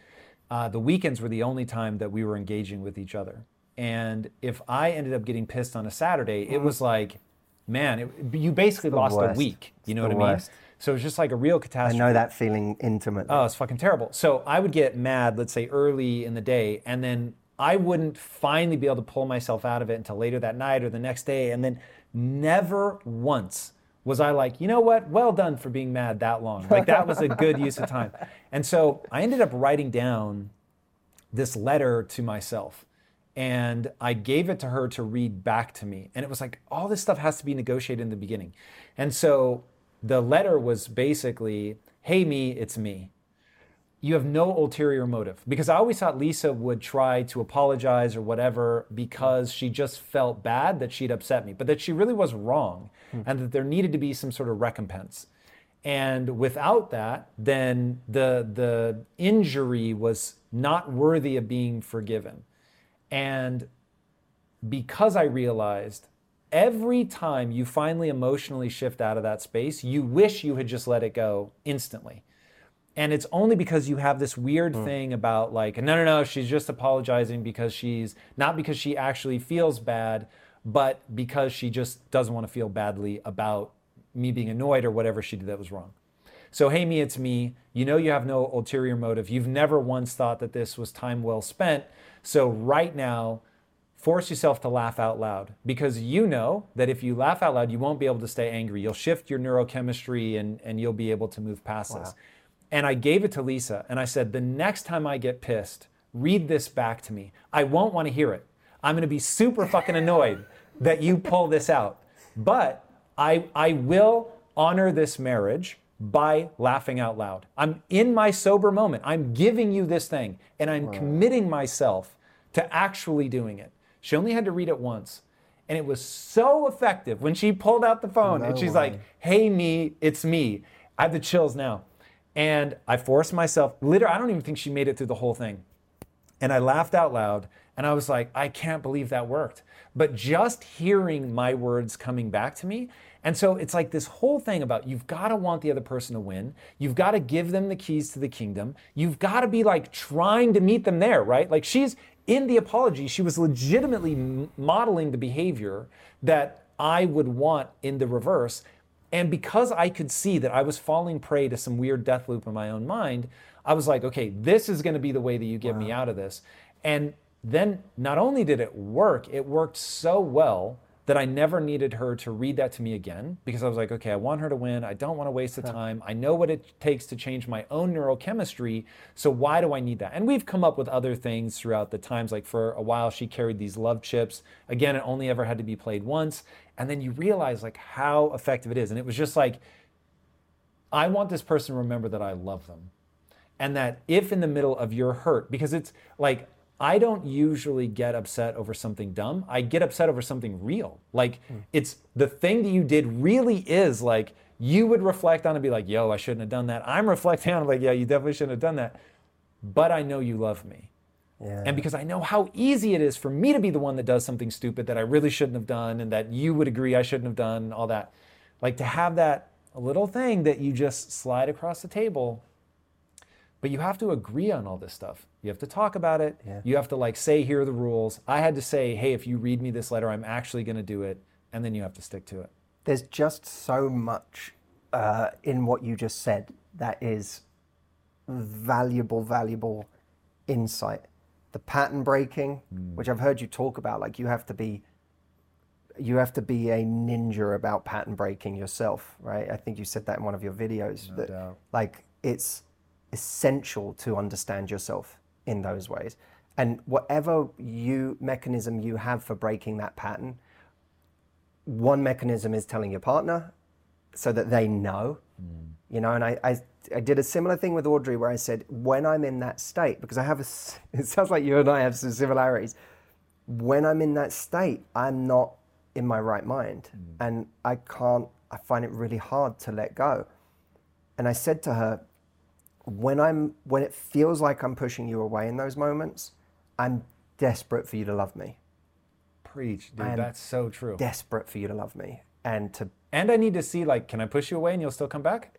uh, the weekends were the only time that we were engaging with each other. And if I ended up getting pissed on a Saturday, it was like, man, it, you basically lost worst. a week. You it's know what I mean? Worst. So it's just like a real catastrophe. I know that feeling intimately. Oh, it's fucking terrible. So I would get mad, let's say early in the day, and then I wouldn't finally be able to pull myself out of it until later that night or the next day. And then Never once was I like, you know what? Well done for being mad that long. Like that was a good use of time. And so I ended up writing down this letter to myself and I gave it to her to read back to me. And it was like, all this stuff has to be negotiated in the beginning. And so the letter was basically, hey, me, it's me. You have no ulterior motive because I always thought Lisa would try to apologize or whatever because she just felt bad that she'd upset me, but that she really was wrong hmm. and that there needed to be some sort of recompense. And without that, then the the injury was not worthy of being forgiven. And because I realized every time you finally emotionally shift out of that space, you wish you had just let it go instantly and it's only because you have this weird hmm. thing about like no no no she's just apologizing because she's not because she actually feels bad but because she just doesn't want to feel badly about me being annoyed or whatever she did that was wrong. So hey me it's me. You know you have no ulterior motive. You've never once thought that this was time well spent. So right now force yourself to laugh out loud because you know that if you laugh out loud you won't be able to stay angry. You'll shift your neurochemistry and, and you'll be able to move past this and I gave it to Lisa and I said, the next time I get pissed, read this back to me. I won't want to hear it. I'm going to be super fucking annoyed that you pull this out. But I, I will honor this marriage by laughing out loud. I'm in my sober moment. I'm giving you this thing and I'm committing myself to actually doing it. She only had to read it once. And it was so effective when she pulled out the phone and she's like, hey, me, it's me. I have the chills now. And I forced myself, literally, I don't even think she made it through the whole thing. And I laughed out loud and I was like, I can't believe that worked. But just hearing my words coming back to me. And so it's like this whole thing about you've got to want the other person to win. You've got to give them the keys to the kingdom. You've got to be like trying to meet them there, right? Like she's in the apology, she was legitimately modeling the behavior that I would want in the reverse. And because I could see that I was falling prey to some weird death loop in my own mind, I was like, okay, this is going to be the way that you get me out of this. And then not only did it work, it worked so well that I never needed her to read that to me again because I was like, okay, I want her to win. I don't want to waste the time. I know what it takes to change my own neurochemistry. So why do I need that? And we've come up with other things throughout the times. Like for a while, she carried these love chips. Again, it only ever had to be played once. And then you realize like how effective it is. And it was just like, I want this person to remember that I love them. And that if in the middle of your hurt, because it's like, I don't usually get upset over something dumb. I get upset over something real. Like, hmm. it's the thing that you did really is like, you would reflect on and be like, yo, I shouldn't have done that. I'm reflecting on it like, yeah, you definitely shouldn't have done that. But I know you love me. And because I know how easy it is for me to be the one that does something stupid that I really shouldn't have done and that you would agree I shouldn't have done, all that. Like to have that little thing that you just slide across the table. But you have to agree on all this stuff. You have to talk about it. You have to like say, here are the rules. I had to say, hey, if you read me this letter, I'm actually going to do it. And then you have to stick to it. There's just so much uh, in what you just said that is valuable, valuable insight. The pattern breaking, hmm. which I've heard you talk about, like you have to be you have to be a ninja about pattern breaking yourself, right? I think you said that in one of your videos. that, doubt. Like it's essential to understand yourself in those ways. And whatever you mechanism you have for breaking that pattern, one mechanism is telling your partner so that they know hmm. you know and I, I i did a similar thing with audrey where i said when i'm in that state because i have a, it sounds like you and i have some similarities when i'm in that state i'm not in my right mind mm. and i can't i find it really hard to let go and i said to her when i'm when it feels like i'm pushing you away in those moments i'm desperate for you to love me Preach, dude. That's so true. desperate for you to love me and to And I need to see, like, can I push you away and you'll still come back?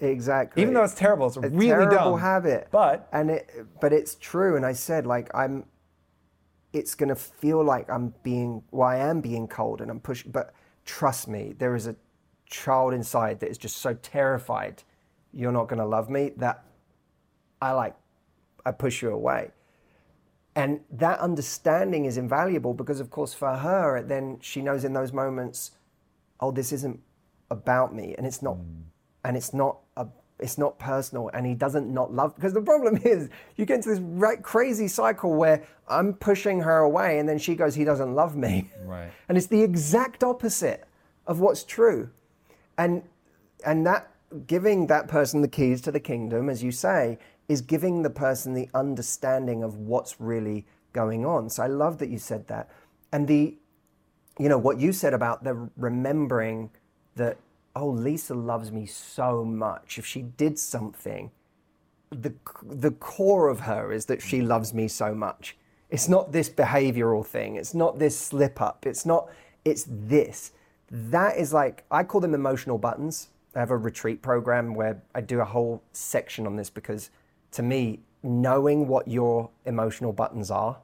Exactly Even though it's terrible, it's a really terrible dumb. habit. But and it, but it's true. And I said like I'm, it's gonna feel like I'm being, well, I am being cold and I'm pushing. But trust me, there is a child inside that is just so terrified you're not gonna love me that I like, I push you away. And that understanding is invaluable because, of course, for her, then she knows in those moments, oh, this isn't about me, and it's not, mm. and it's not it's not personal, and he doesn't not love. Because the problem is, you get into this right, crazy cycle where I'm pushing her away, and then she goes, he doesn't love me, Right. and it's the exact opposite of what's true, and and that giving that person the keys to the kingdom, as you say, is giving the person the understanding of what's really going on. So I love that you said that. And the, you know, what you said about the remembering that, oh, Lisa loves me so much. If she did something, the, the core of her is that she loves me so much. It's not this behavioral thing. It's not this slip up. It's not, it's this. That is like, I call them emotional buttons. I have a retreat program where I do a whole section on this because to me, knowing what your emotional buttons are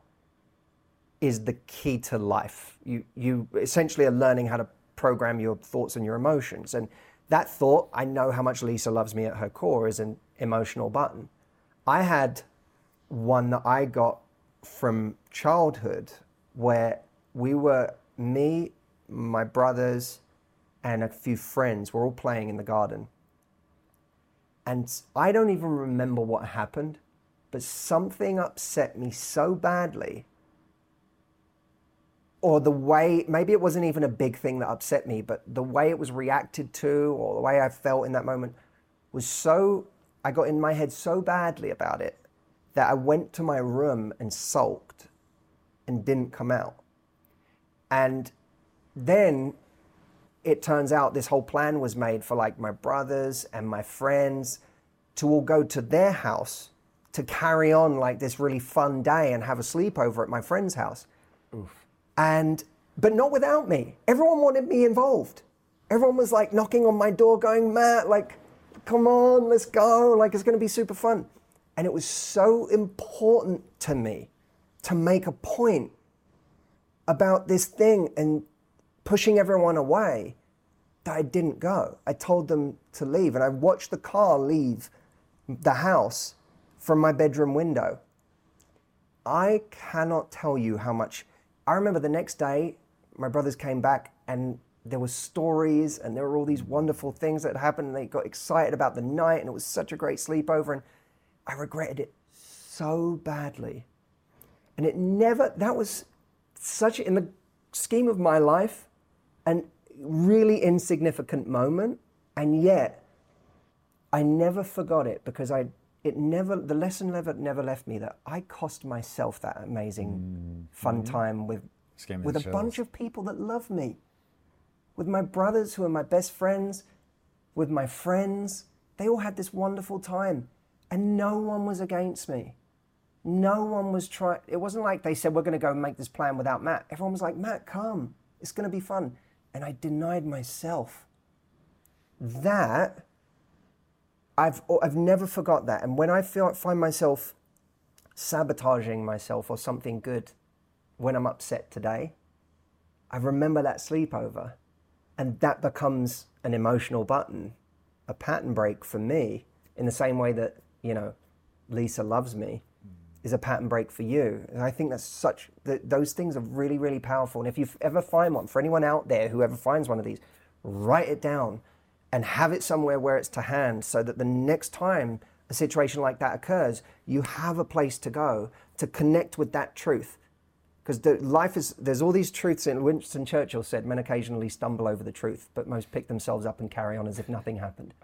is the key to life. You, you essentially are learning how to program your thoughts and your emotions. And that thought, I know how much Lisa loves me at her core, is an emotional button. I had one that I got from childhood where we were, me, my brothers, and a few friends were all playing in the garden. And I don't even remember what happened, but something upset me so badly. Or the way, maybe it wasn't even a big thing that upset me, but the way it was reacted to or the way I felt in that moment was so, I got in my head so badly about it that I went to my room and sulked and didn't come out. And then it turns out this whole plan was made for like my brothers and my friends to all go to their house to carry on like this really fun day and have a sleepover at my friend's house. Oof. And but not without me. Everyone wanted me involved. Everyone was like knocking on my door going, "Matt, like come on, let's go. Like it's going to be super fun." And it was so important to me to make a point about this thing and pushing everyone away that I didn't go. I told them to leave, and I watched the car leave the house from my bedroom window. I cannot tell you how much. I remember the next day, my brothers came back and there were stories and there were all these wonderful things that happened. And they got excited about the night and it was such a great sleepover. And I regretted it so badly. And it never, that was such, in the scheme of my life, an really insignificant moment, and yet I never forgot it because I it never the lesson never never left me that I cost myself that amazing mm-hmm. fun time with with a bunch of people that love me. With my brothers who are my best friends, with my friends, they all had this wonderful time and no one was against me. No one was trying it wasn't like they said we're going to go make this plan without Matt. Everyone was like, "Matt, come. It's going to be fun." and I denied myself. That I've I've never forgot that. And when I feel find myself sabotaging myself or something good when I'm upset today, I remember that sleepover, and that becomes an emotional button, a pattern break for me. In the same way that you know, Lisa loves me, is a pattern break for you. And I think that's such that those things are really, really powerful. And if you ever find one, for anyone out there who ever finds one of these, write it down and have it somewhere where it's to hand so that the next time a situation like that occurs, you have a place to go to connect with that truth. Because the life is there's all these truths in Winston Churchill said men occasionally stumble over the truth, but most pick themselves up and carry on as if nothing happened.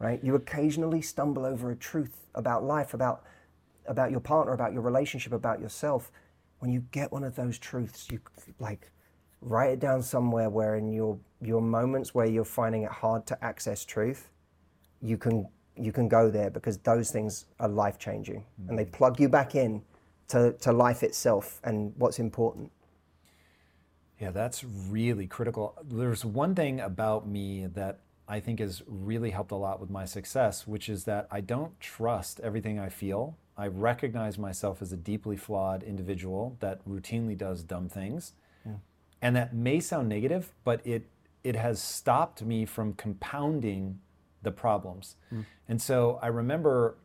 Right? You occasionally stumble over a truth about life, about about your partner, about your relationship, about yourself, when you get one of those truths, you like write it down somewhere where in your your moments where you're finding it hard to access truth, you can you can go there because those things are life changing mm-hmm. and they plug you back in to, to life itself and what's important. Yeah, that's really critical. There's one thing about me that I think has really helped a lot with my success, which is that I don't trust everything I feel I recognize myself as a deeply flawed individual that routinely does dumb things. And that may sound negative, but it it has stopped me from compounding the problems. Mm. And so I remember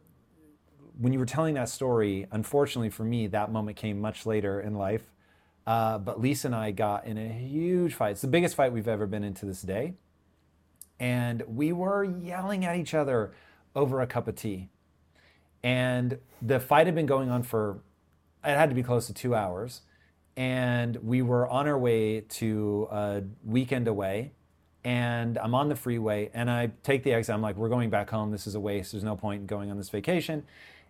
when you were telling that story, unfortunately for me, that moment came much later in life. Uh, but Lisa and I got in a huge fight. It's the biggest fight we've ever been in to this day. And we were yelling at each other over a cup of tea. And the fight had been going on for, it had to be close to two hours. And we were on our way to a weekend away. And I'm on the freeway and I take the exit. I'm like, we're going back home. This is a waste. There's no point in going on this vacation.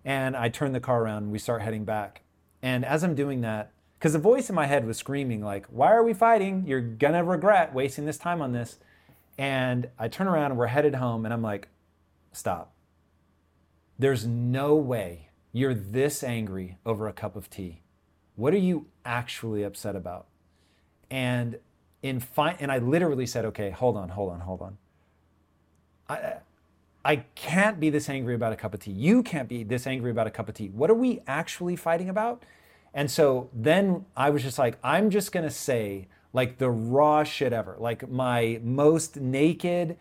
And I turn the car around and we start heading back. And as I'm doing that, because the voice in my head was screaming, like, why are we fighting? You're gonna regret wasting this time on this. And I turn around and we're headed home, and I'm like, stop. There's no way you're this angry over a cup of tea. What are you actually upset about? And in fi- and I literally said, okay, hold on, hold on, hold on. I I can't be this angry about a cup of tea. You can't be this angry about a cup of tea. What are we actually fighting about? And so then I was just like, I'm just gonna say like the raw shit ever, like my most naked.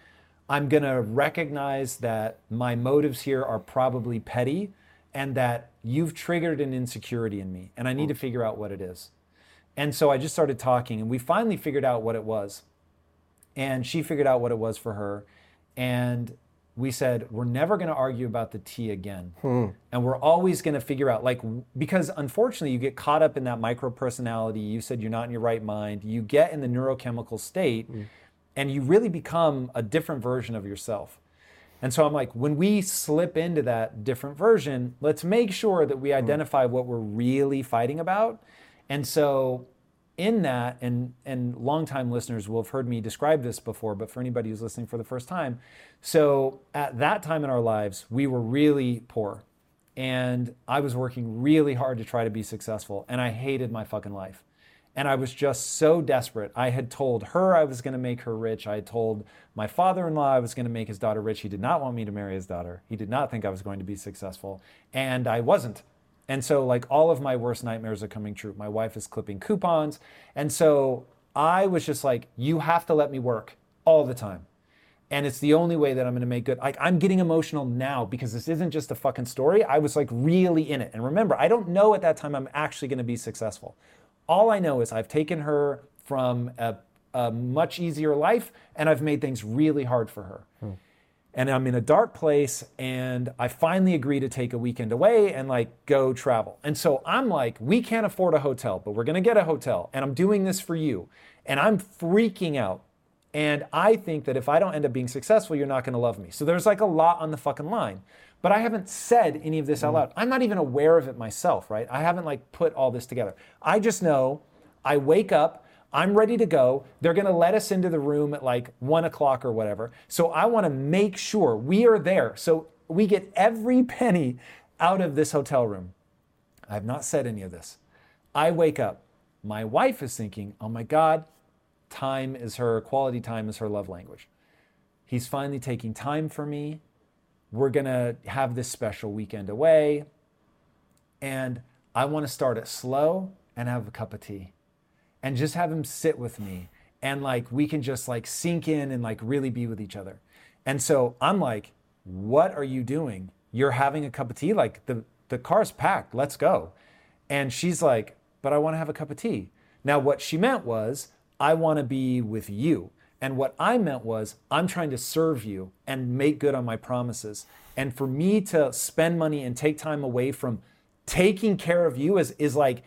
I'm gonna recognize that my motives here are probably petty and that you've triggered an insecurity in me and I need to mm. figure out what it is. And so I just started talking and we finally figured out what it was. And she figured out what it was for her. And we said, we're never going to argue about the tea again. Hmm. And we're always going to figure out, like, because unfortunately, you get caught up in that micro personality. You said you're not in your right mind. You get in the neurochemical state mm. and you really become a different version of yourself. And so I'm like, when we slip into that different version, let's make sure that we hmm. identify what we're really fighting about. And so in that, and and longtime listeners will have heard me describe this before, but for anybody who's listening for the first time, so at that time in our lives, we were really poor. And I was working really hard to try to be successful, and I hated my fucking life. And I was just so desperate. I had told her I was going to make her rich. I had told my father in law I was going to make his daughter rich. He did not want me to marry his daughter. He did not think I was going to be successful. And I wasn't. And so, like, all of my worst nightmares are coming true. My wife is clipping coupons. And so I was just like, you have to let me work all the time. And it's the only way that I'm going to make good. Like, I'm getting emotional now because this isn't just a fucking story. I was like really in it. And remember, I don't know at that time I'm actually going to be successful. All I know is I've taken her from a, a much easier life and I've made things really hard for her. Hmm. And I'm in a dark place and I finally agree to take a weekend away and like go travel. And so I'm like, we can't afford a hotel, but we're going to get a hotel and I'm doing this for you. And I'm freaking out. And I think that if I don't end up being successful, you're not going to love me. So there's like a lot on the fucking line. But I haven't said any of this out mm-hmm. loud. I'm not even aware of it myself, right? I haven't like put all this together. I just know I wake up, I'm ready to go. They're going to let us into the room at like one o'clock or whatever. So I want to make sure we are there. So we get every penny out of this hotel room. I have not said any of this. I wake up. My wife is thinking, oh my God, time is her, quality time is her love language. He's finally taking time for me. We're going to have this special weekend away. And I want to start it slow and have a cup of tea and just have him sit with me. And like we can just like sink in and like really be with each other. And so I'm like, what are you doing? You're having a cup of tea? Like the, the car's packed, let's go. And she's like, but I want to have a cup of tea. Now, what she meant was, I want to be with you. And what I meant was, I'm trying to serve you and make good on my promises. And for me to spend money and take time away from taking care of you is, is like,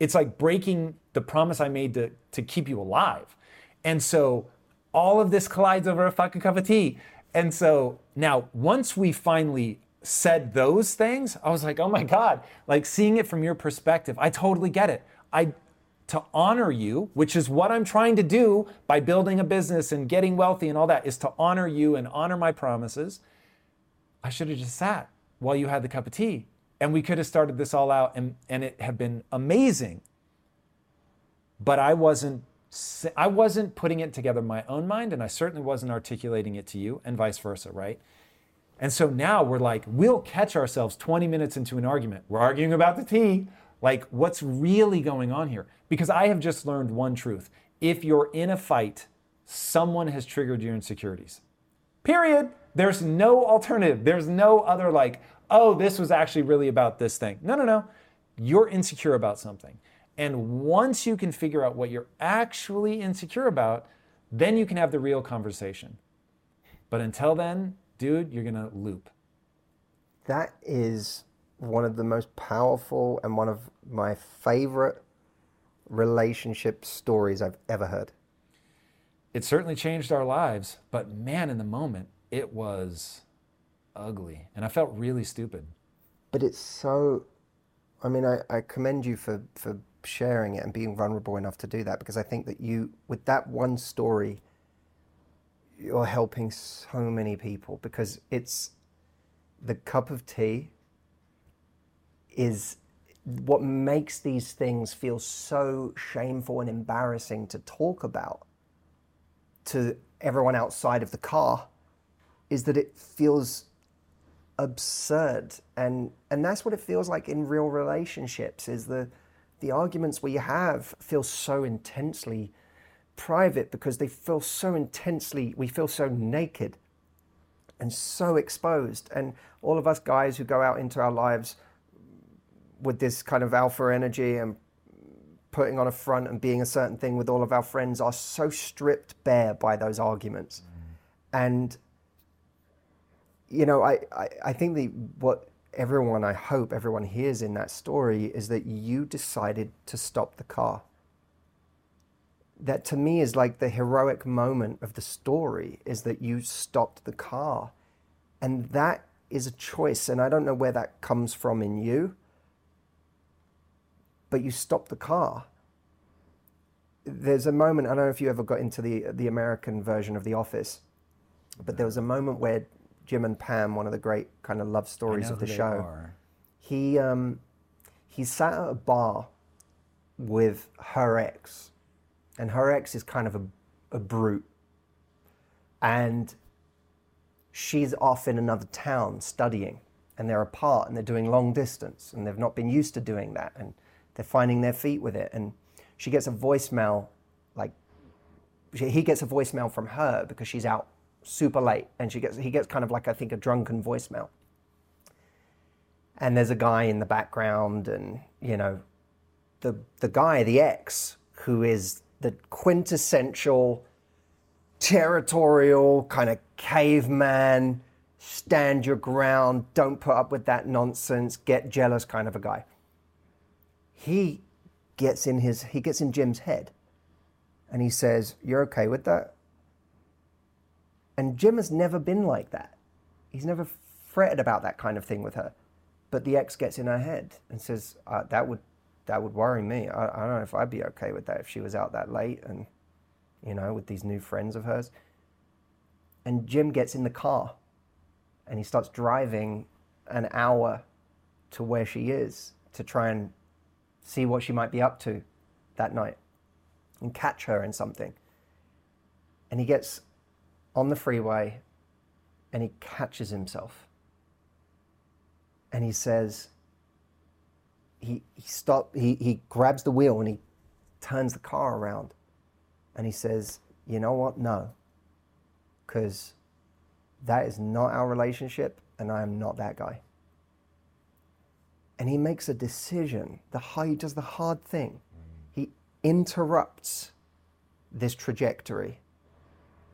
it's like breaking the promise I made to, to keep you alive. And so all of this collides over a fucking cup of tea. And so now, once we finally said those things, I was like, oh my God, like seeing it from your perspective, I totally get it. I, to honor you, which is what I'm trying to do by building a business and getting wealthy and all that, is to honor you and honor my promises. I should have just sat while you had the cup of tea. And we could have started this all out and, and it had been amazing. But I wasn't I wasn't putting it together in my own mind, and I certainly wasn't articulating it to you, and vice versa, right? And so now we're like, we'll catch ourselves 20 minutes into an argument. We're arguing about the tea. Like, what's really going on here? Because I have just learned one truth. If you're in a fight, someone has triggered your insecurities. Period. There's no alternative. There's no other, like, oh, this was actually really about this thing. No, no, no. You're insecure about something. And once you can figure out what you're actually insecure about, then you can have the real conversation. But until then, dude, you're going to loop. That is one of the most powerful and one of my favorite relationship stories I've ever heard. It certainly changed our lives, but man, in the moment, it was ugly. And I felt really stupid. but it's so. I mean, I, I commend you for for sharing it and being vulnerable enough to do that because I think that you, with that one story, you're helping so many people because it's the cup of tea is what makes these things feel so shameful and embarrassing to talk about to everyone outside of the car is that it feels absurd. And and that's what it feels like in real relationships is the the arguments we have feel so intensely private because they feel so intensely we feel so naked and so exposed. And all of us guys who go out into our lives with this kind of alpha energy and putting on a front and being a certain thing with all of our friends are so stripped bare by those arguments. Mm. And, you know, I, I, I think the, what everyone, I hope everyone hears in that story is that you decided to stop the car. That to me is like the heroic moment of the story is that you stopped the car. And that is a choice. And I don't know where that comes from in you but you stop the car. There's a moment, I don't know if you ever got into the, the American version of The Office, but there was a moment where Jim and Pam, one of the great kind of love stories of the show, he, um, he sat at a bar with her ex, and her ex is kind of a, a brute. And she's off in another town studying, and they're apart and they're doing long distance, and they've not been used to doing that. And they're finding their feet with it. And she gets a voicemail, like, he gets a voicemail from her because she's out super late. And she gets, he gets kind of like, I think, a drunken voicemail. And there's a guy in the background, and, you know, the, the guy, the ex, who is the quintessential territorial kind of caveman, stand your ground, don't put up with that nonsense, get jealous kind of a guy he gets in his he gets in Jim's head and he says, You're okay with that? And Jim has never been like that. He's never fretted about that kind of thing with her. But the ex gets in her head and says, uh, that would that would worry me. I, I don't know if I'd be okay with that if she was out that late and you know, with these new friends of hers. And Jim gets in the car and he starts driving an hour to where she is to try and see what she might be up to that night and catch her in something. And he gets on the freeway and he catches himself. And he says, he, he stop he, he grabs the wheel and he turns the car around and he says, you know what? No. Because that is not our relationship and I am not that guy and he makes a decision. The he does the hard thing. He interrupts this trajectory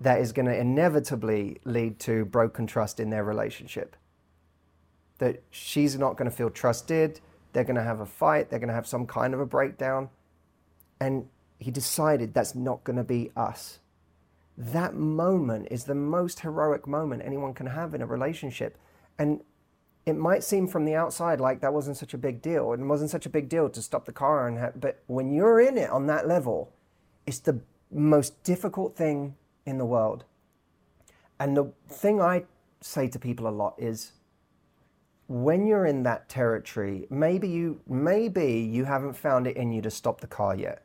that is going to inevitably lead to broken trust in their relationship. That she's not going to feel trusted. They're going to have a fight. They're going to have some kind of a breakdown. And he decided that's not going to be us. That moment is the most heroic moment anyone can have in a relationship. And it might seem from the outside like that wasn't such a big deal. It wasn't such a big deal to stop the car and have, but when you're in it on that level, it's the most difficult thing in the world. And the thing I say to people a lot is when you're in that territory, maybe you maybe you haven't found it in you to stop the car yet.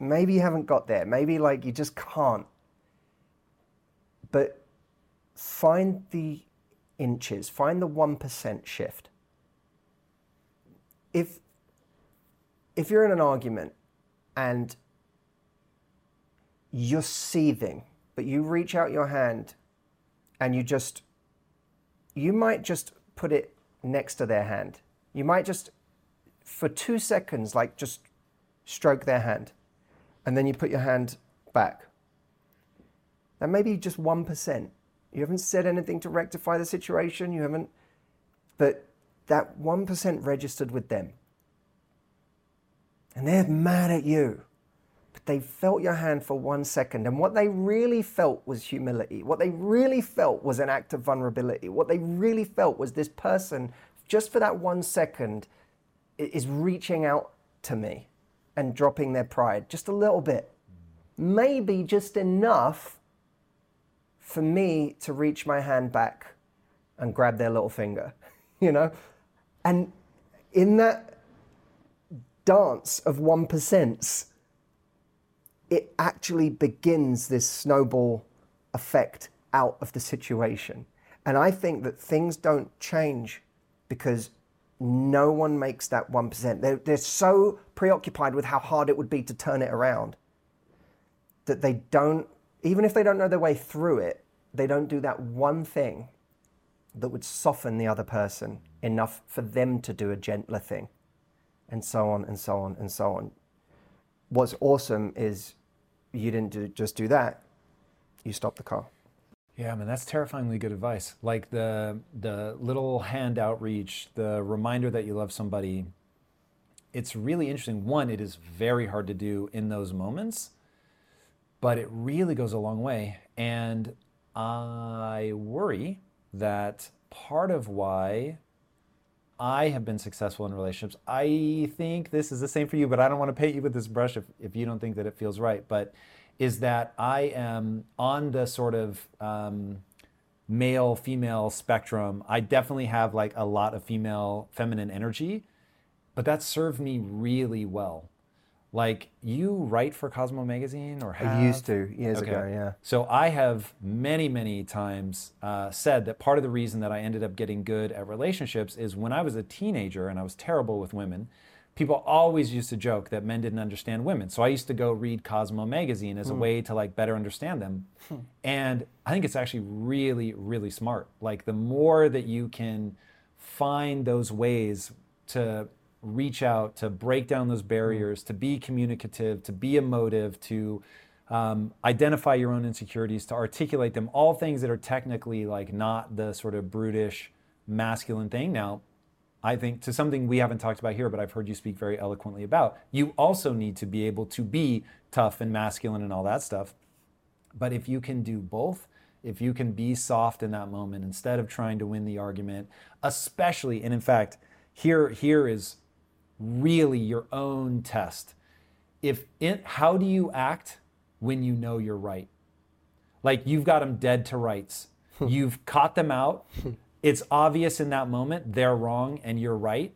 Maybe you haven't got there. Maybe like you just can't. But find the inches. Find the 1% shift. If, if you're in an argument and you're seething, but you reach out your hand and you just, you might just put it next to their hand. You might just, for two seconds, like just stroke their hand. And then you put your hand back. That may be just 1%. You haven't said anything to rectify the situation. You haven't, but that 1% registered with them. And they're mad at you. But they felt your hand for one second. And what they really felt was humility. What they really felt was an act of vulnerability. What they really felt was this person just for that one second, is reaching out to me and dropping their pride just a little bit. Maybe just enough for me to reach my hand back and grab their little finger, you know? And in that dance of 1%, it actually begins this snowball effect out of the situation. And I think that things don't change because no one makes that 1%. They're, they're so preoccupied with how hard it would be to turn it around that they don't, even if they don't know their way through it, they don't do that one thing that would soften the other person enough for them to do a gentler thing, and so on and so on and so on. What's awesome is you didn't do, just do that, you stopped the car. Yeah, man, that's terrifyingly good advice. Like the the little hand outreach, the reminder that you love somebody. It's really interesting. One, it is very hard to do in those moments, but it really goes a long way. And I worry that part of why I have been successful in relationships, I think this is the same for you, but I don't want to paint you with this brush if, if you don't think that it feels right. But is that I am on the sort of um, male female spectrum. I definitely have like a lot of female feminine energy, but that served me really well. Like you write for Cosmo magazine or have? I used to years okay. ago, yeah. So I have many, many times uh, said that part of the reason that I ended up getting good at relationships is when I was a teenager and I was terrible with women people always used to joke that men didn't understand women. So I used to go read Cosmo magazine as a mm. way to like better understand them. Hmm. And I think it's actually really, really smart. Like the more that you can find those ways to reach out, to break down those barriers, mm. to be communicative, to be emotive, to um, identify your own insecurities, to articulate them, all things that are technically like not the sort of brutish masculine thing. Now, I think to something we haven't talked about here, but I've heard you speak very eloquently about. You also need to be able to be tough and masculine and all that stuff. But if you can do both, if you can be soft in that moment instead of trying to win the argument, especially, and in fact, here, here is really your own test. If it, how do you act when you know you're right? Like you've got them dead to rights. you've caught them out it's obvious in that moment they're wrong and you're right.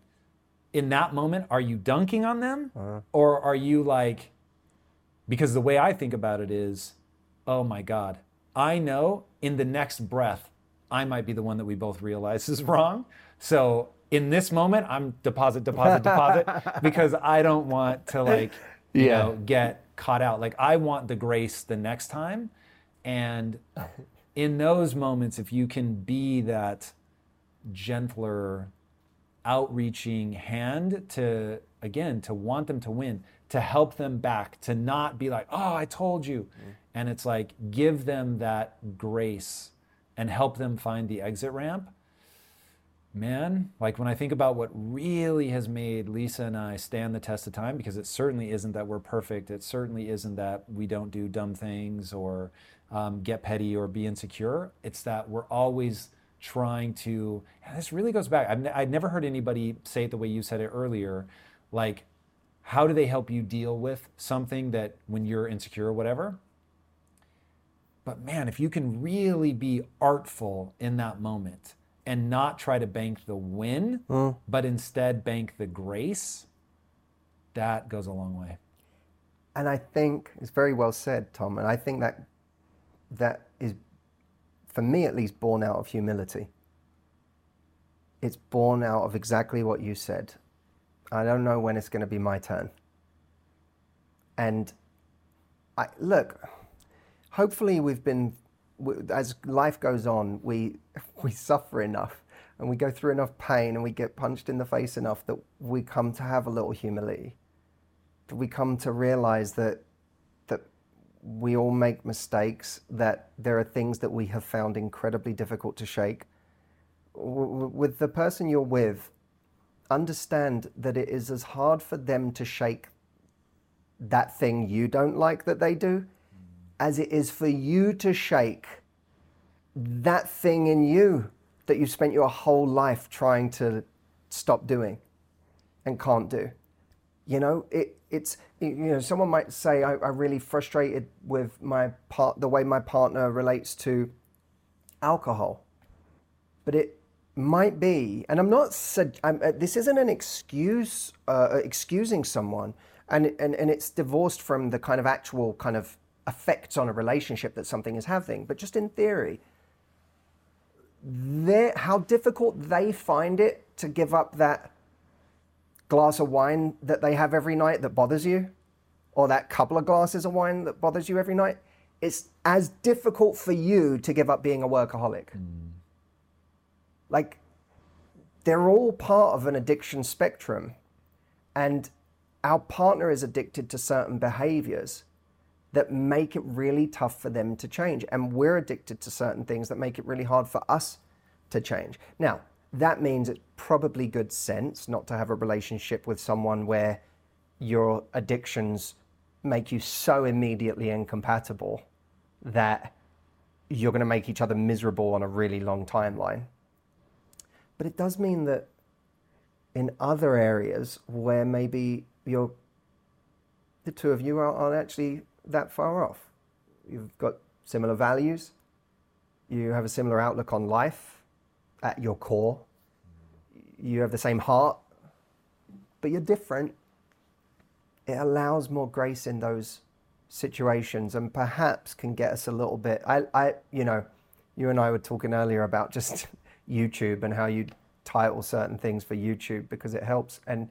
In that moment, are you dunking on them? Uh-huh. Or are you like, because the way I think about it is, oh my God, I know in the next breath, I might be the one that we both realize is wrong. So in this moment, I'm deposit, deposit, deposit, because I don't want to like, you yeah. know, get caught out. Like I want the grace the next time. And in those moments, if you can be that gentler, outreaching hand to, again, to want them to win, to help them back, to not be like, oh, I told you. Mm-hmm. And it's like, give them that grace and help them find the exit ramp. Man, like when I think about what really has made Lisa and I stand the test of time, because it certainly isn't that we're perfect. It certainly isn't that we don't do dumb things or um, get petty or be insecure. It's that we're always trying to, this really goes back. I've, I've never heard anybody say it the way you said it earlier. Like, how do they help you deal with something that when you're insecure or whatever? But man, if you can really be artful in that moment and not try to bank the win, mm. but instead bank the grace, that goes a long way. And I think it's very well said, Tom. And I think that that is, for me at least, born out of humility. It's born out of exactly what you said. I don't know when it's going to be my turn. And I, look, hopefully we've been, as life goes on, we, we suffer enough and we go through enough pain and we get punched in the face enough that we come to have a little humility. That we come to realize that that we all make mistakes, that there are things that we have found incredibly difficult to shake. With the person you're with, understand that it is as hard for them to shake that thing you don't like that they do as it is for you to shake that thing in you that you've spent your whole life trying to stop doing and can't do. You know, it, it's you know someone might say I, I'm really frustrated with my part the way my partner relates to alcohol, but it might be, and I'm not. I'm, uh, this isn't an excuse uh, excusing someone, and and and it's divorced from the kind of actual kind of effects on a relationship that something is having, but just in theory. How difficult they find it to give up that glass of wine that they have every night that bothers you, or that couple of glasses of wine that bothers you every night, it's as difficult for you to give up being a workaholic. Mm. Like, they're all part of an addiction spectrum. And our partner is addicted to certain behaviors that make it really tough for them to change. And we're addicted to certain things that make it really hard for us to change. Now, that means it's probably good sense not to have a relationship with someone where your addictions make you so immediately incompatible that you're going to make each other miserable on a really long timeline. But it does mean that in other areas where maybe you're, the two of you aren't actually that far off. You've got similar values, you have a similar outlook on life, at your core. You have the same heart, but you're different. It allows more grace in those situations and perhaps can get us a little bit. I, I you know, you and I were talking earlier about just YouTube and how you title certain things for YouTube because it helps. And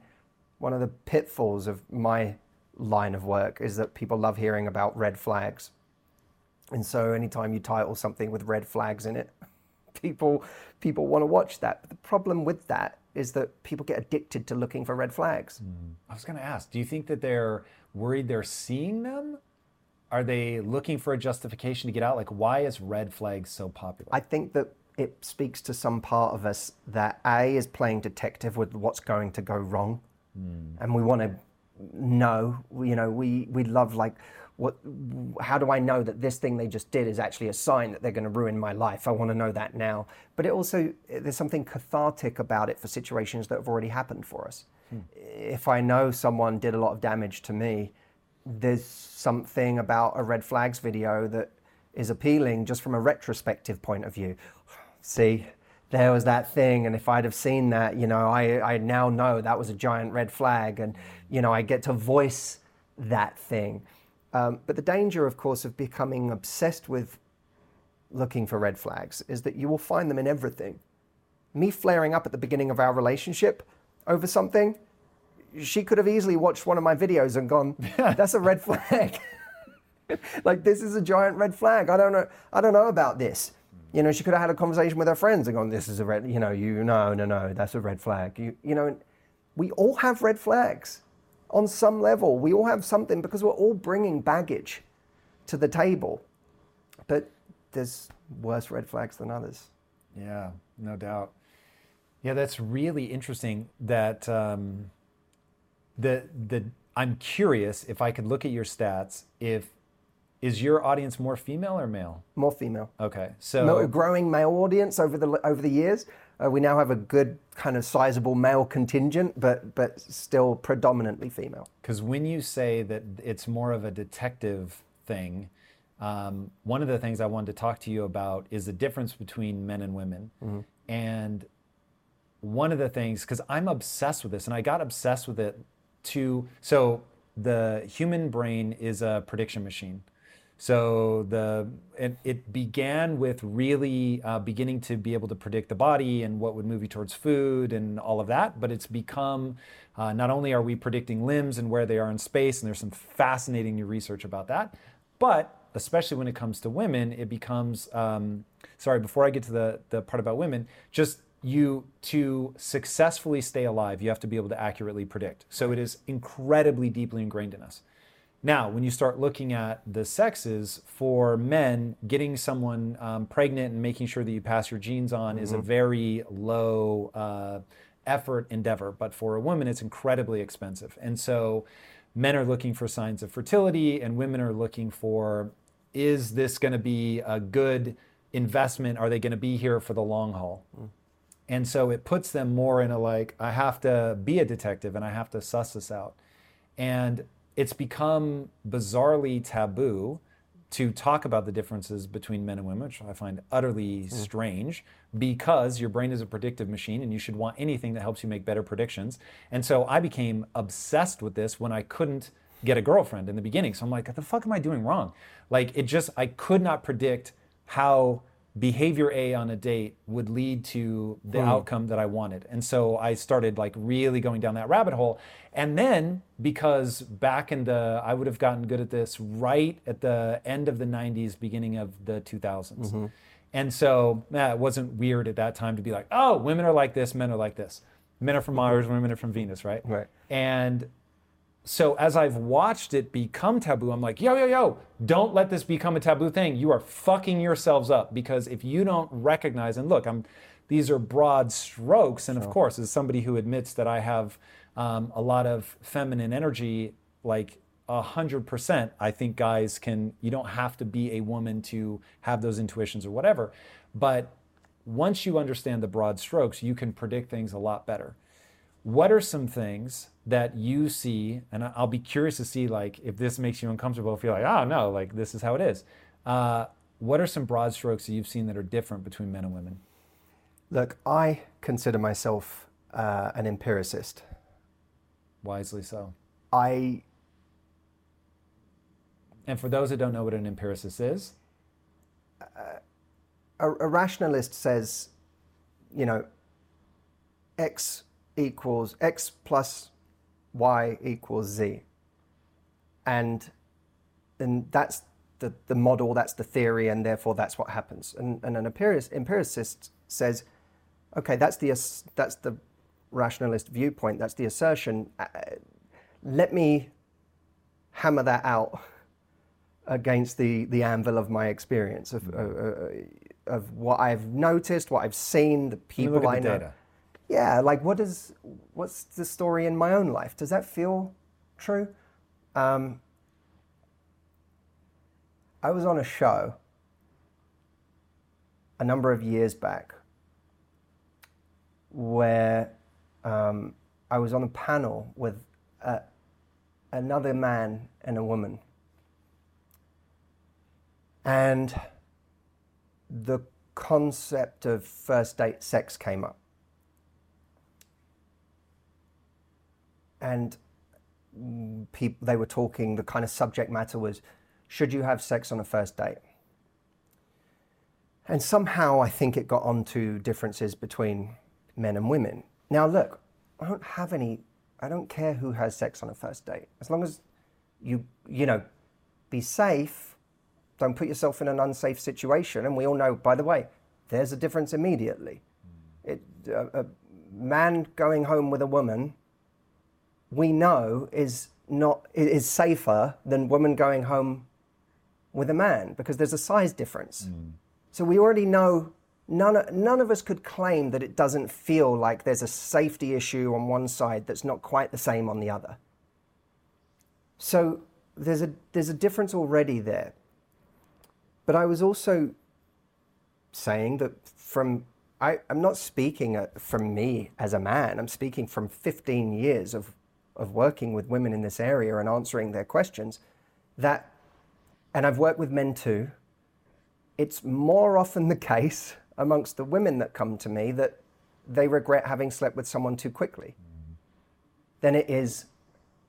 one of the pitfalls of my line of work is that people love hearing about red flags. And so anytime you title something with red flags in it, people people want to watch that. But the problem with that is that people get addicted to looking for red flags. Mm. I was going to ask, do you think that they're worried they're seeing them? Are they looking for a justification to get out? Like, why is red flags so popular? I think that it speaks to some part of us that A is playing detective with what's going to go wrong. Mm. And we want to know, you know, we, we love like, what, how do I know that this thing they just did is actually a sign that they're going to ruin my life? I want to know that now. But it also, there's something cathartic about it for situations that have already happened for us. Hmm. If I know someone did a lot of damage to me, there's something about a red flags video that is appealing just from a retrospective point of view. See, there was that thing, and if I'd have seen that, you know, I, I now know that was a giant red flag, and, you know, I get to voice that thing. Um, but the danger, of course, of becoming obsessed with looking for red flags is that you will find them in everything. Me flaring up at the beginning of our relationship over something, she could have easily watched one of my videos and gone, "That's a red flag." like this is a giant red flag. I don't know. I don't know about this. You know, she could have had a conversation with her friends and gone, "This is a red." You know, you no, no, no. That's a red flag. You, you know, we all have red flags on some level. We all have something because we're all bringing baggage to the table. But there's worse red flags than others. Yeah, no doubt. Yeah, that's really interesting. That um, the the I'm curious if I could look at your stats. If is your audience more female or male? More female. Okay, so growing male audience over the over the years. Uh, we now have a good kind of sizable male contingent, but but still predominantly female. Because when you say that it's more of a detective thing, um, one of the things I wanted to talk to you about is the difference between men and women. Mm-hmm. And one of the things, because I'm obsessed with this, and I got obsessed with it to so the human brain is a prediction machine. So the it, it began with really uh, beginning to be able to predict the body and what would move you towards food and all of that. But it's become uh, not only are we predicting limbs and where they are in space, and there's some fascinating new research about that, but especially when it comes to women, it becomes um, sorry. Before I get to the the part about women, just you to successfully stay alive, you have to be able to accurately predict. So it is incredibly deeply ingrained in us. Now, when you start looking at the sexes, for men, getting someone um, pregnant and making sure that you pass your genes on mm-hmm. is a mm-hmm. very low uh, effort endeavor. But for a woman, it's incredibly expensive. And so men are looking for signs of fertility, and women are looking for is this going to be a good investment? Are they going to be here for the long haul? Mm. And so it puts them more in a like, I have to be a detective and I have to suss this out. And it's become bizarrely taboo to talk about the differences between men and women, which I find utterly hmm. strange because your brain is a predictive machine and you should want anything that helps you make better predictions. And so I became obsessed with this when I couldn't get a girlfriend in the beginning. So I'm like, what the fuck am I doing wrong? Like, it just, I could not predict how behavior A on a date would lead to the hmm. outcome that I wanted. And so I started like really going down that rabbit hole. And then because back in the, I would have gotten good at this right at the end of the 90s, beginning of the 2000s. Mm-hmm. And so nah, it wasn't weird at that time to be like, oh, women are like this, men are like this. Men are from mm-hmm. Mars, women are from Venus, right? Right. And so as I've watched it become taboo, I'm like, yo, yo, yo, don't let this become a taboo thing. You are fucking yourselves up because if you don't recognize and look, I'm these are broad strokes, and of course, as somebody who admits that I have um, a lot of feminine energy, like a hundred percent, I think guys can. You don't have to be a woman to have those intuitions or whatever, but once you understand the broad strokes, you can predict things a lot better what are some things that you see and i'll be curious to see like if this makes you uncomfortable if you're like oh no like this is how it is. Uh, what are some broad strokes that you've seen that are different between men and women? Look, I consider myself uh, an empiricist. wisely so. I and for those that don't know what an empiricist is? A, a rationalist says, you know, x equals x plus y equals z, and and that's the, the model, that's the theory, and therefore that's what happens. And, and an empiric, empiricist says, okay, that's the that's the rationalist viewpoint, that's the assertion. Uh, let me hammer that out against the, the anvil of my experience of, uh, uh, of what I've noticed, what I've seen, the people I know. data Yeah, like what is what's the story in my own life? Does that feel true? Um, I was on a show a number of years back where um, I was on a panel with uh, another man and a woman. And the concept of first date sex came up. And people, they were talking, the kind of subject matter was should you have sex on a first date? And somehow I think it got onto differences between men and women. Now, look, I don't have any, I don't care who has sex on a first date. As long as you, you know, be safe, don't put yourself in an unsafe situation. And we all know, by the way, there's a difference immediately. It, a, a man going home with a woman, we know is not is safer than women going home with a man because there's a size difference. So we already know none, of- none of us could claim that it doesn't feel like there's a safety issue on one side that's not quite the same on the other. So there's a, there's a difference already there. But I was also saying that from, I, I'm not speaking uh, from me as a man, I'm speaking from 15 years of, of working with women in this area and answering their questions, that, and I've worked with men too, it's more often the case amongst the women that come to me that they regret having slept with someone too quickly than it is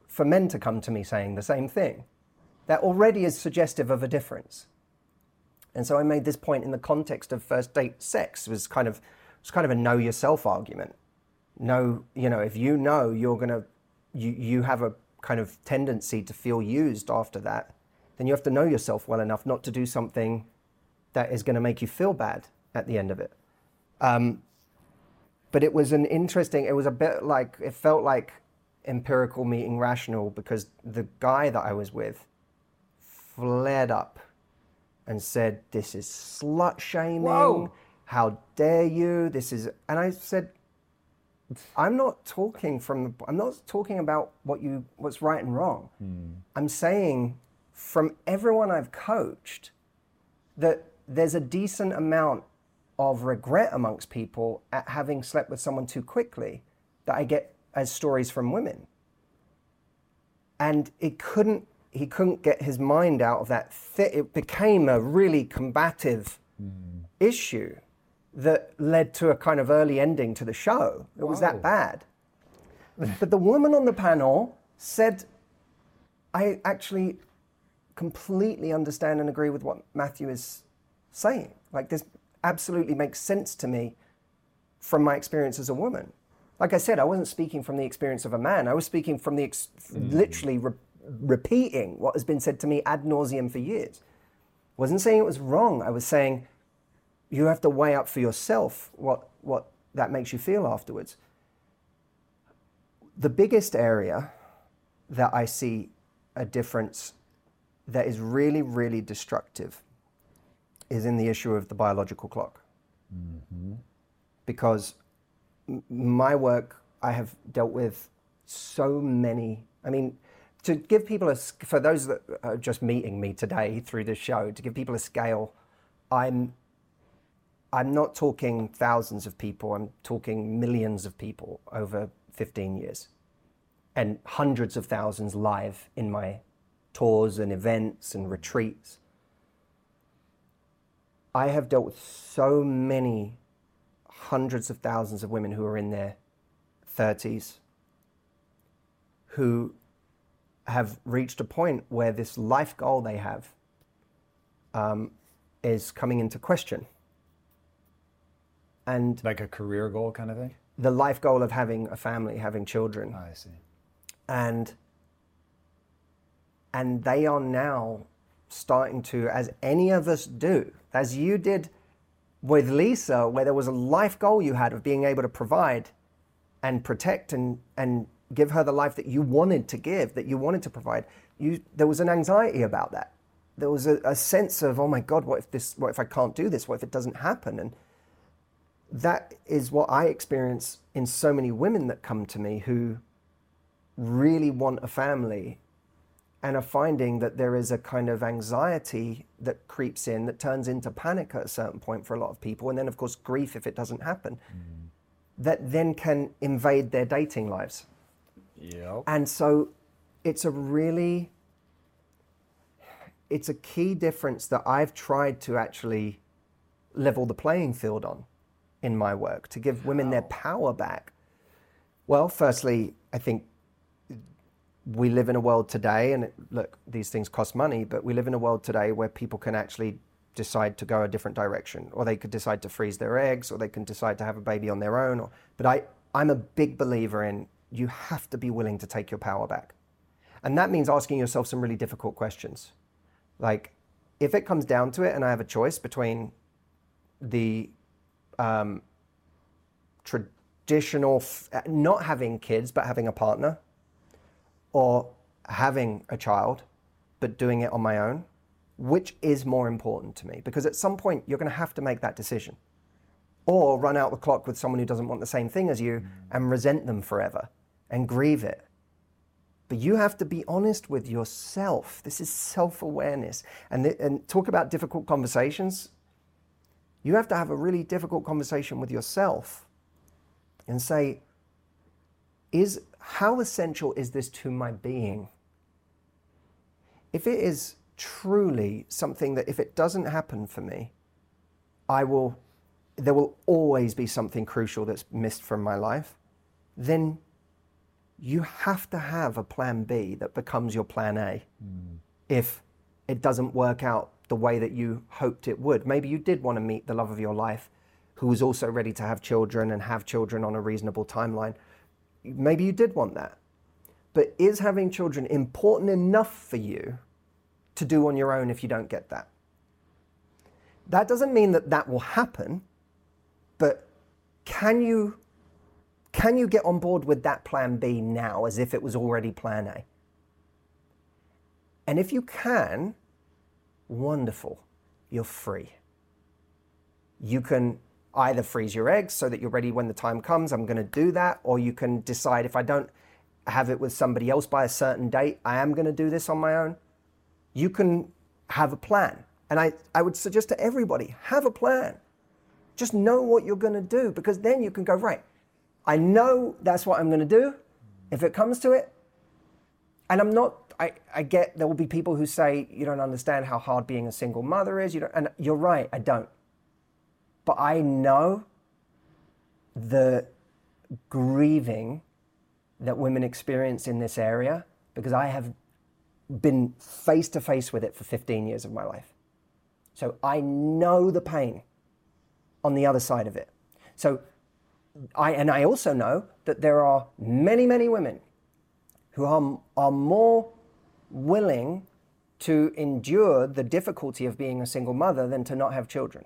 for men to come to me saying the same thing. That already is suggestive of a difference. And so I made this point in the context of first date sex. Was kind of it's kind of a know yourself argument. Know, you know, if you know you're gonna you, you have a kind of tendency to feel used after that, then you have to know yourself well enough not to do something that is going to make you feel bad at the end of it. Um, but it was an interesting, it was a bit like, it felt like empirical meeting rational because the guy that I was with flared up and said, This is slut shaming. Whoa. How dare you? This is, and I said, I'm not talking from, the, I'm not talking about what you, what's right and wrong. Hmm. I'm saying from everyone I've coached that there's a decent amount of regret amongst people at having slept with someone too quickly that I get as stories from women. And it couldn't, he couldn't get his mind out of that. Th- it became a really combative hmm. issue that led to a kind of early ending to the show. It was that bad. but the woman on the panel said, I actually completely understand and agree with what Matthew is saying. Like, this absolutely makes sense to me from my experience as a woman. Like I said, I wasn't speaking from the experience of a man. I was speaking from the ex- mm. literally re- repeating what has been said to me ad nauseum for years. Wasn't saying it was wrong. I was saying you have to weigh up for yourself what what that makes you feel afterwards. The biggest area that I see a difference that is really, really destructive is in the issue of the biological clock. Mm-hmm. Because m- my work, I have dealt with so many. I mean, to give people a, for those that are just meeting me today through this show, to give people a scale, I'm, I'm not talking thousands of people, I'm talking millions of people over 15 years and hundreds of thousands live in my tours and events and retreats. I have dealt with so many hundreds of thousands of women who are in their 30s who have reached a point where this life goal they have um, is coming into question. And Like a career goal kind of thing? the life goal of having a family, having children, I see. and and they are now starting to as any of us do as you did with lisa where there was a life goal you had of being able to provide and protect and and give her the life that you wanted to give that you wanted to provide you there was an anxiety about that there was a, a sense of oh my god what if this what if i can't do this what if it doesn't happen and that is what i experience in so many women that come to me who really want a family and are finding that there is a kind of anxiety that creeps in that turns into panic at a certain point for a lot of people. And then of course grief if it doesn't happen mm. that then can invade their dating lives. Yep. and so it's a really it's a key difference that I've tried to actually level the playing field on in my work to give women their power back. Well, firstly, I think we live in a world today, and it, look, these things cost money, but we live in a world today where people can actually decide to go a different direction, or they could decide to freeze their eggs, or they can decide to have a baby on their own. Or, but I, I'm a big believer in you have to be willing to take your power back. And that means asking yourself some really difficult questions. Like, if it comes down to it and I have a choice between the um, traditional, f- not having kids, but having a partner, or having a child, but doing it on my own, which is more important to me? Because at some point, you're going to have to make that decision. Or run out the clock with someone who doesn't want the same thing as you and resent them forever and grieve it. But you have to be honest with yourself. This is self awareness. And, th- and talk about difficult conversations. You have to have a really difficult conversation with yourself and say, is how essential is this to my being? If it is truly something that if it doesn't happen for me, I will there will always be something crucial that's missed from my life, then you have to have a plan B that becomes your plan A. Mm. If it doesn't work out the way that you hoped it would. Maybe you did want to meet the love of your life who was also ready to have children and have children on a reasonable timeline. Maybe you did want that. But is having children important enough for you to do on your own if you don't get that? That doesn't mean that that will happen, but can you can you get on board with that plan B now as if it was already plan A? And if you can, wonderful, you're free. You can either freeze your eggs so that you're ready when the time comes, I'm going to do that, or you can decide if I don't have it with somebody else by a certain date, I am going to do this on my own. You can have a plan. And I, I would suggest to everybody have a plan. Just know what you're going to do because then you can go, right, I know that's what I'm going to do if it comes to it. And I'm not, I, I get there will be people who say, you don't understand how hard being a single mother is. You don't, and you're right, I don't. But I know the grieving that women experience in this area because I have been face to face with it for 15 years of my life. So I know the pain on the other side of it. So I and I also know that there are many many women who are are more willing to endure the difficulty of being a single mother than to not have children.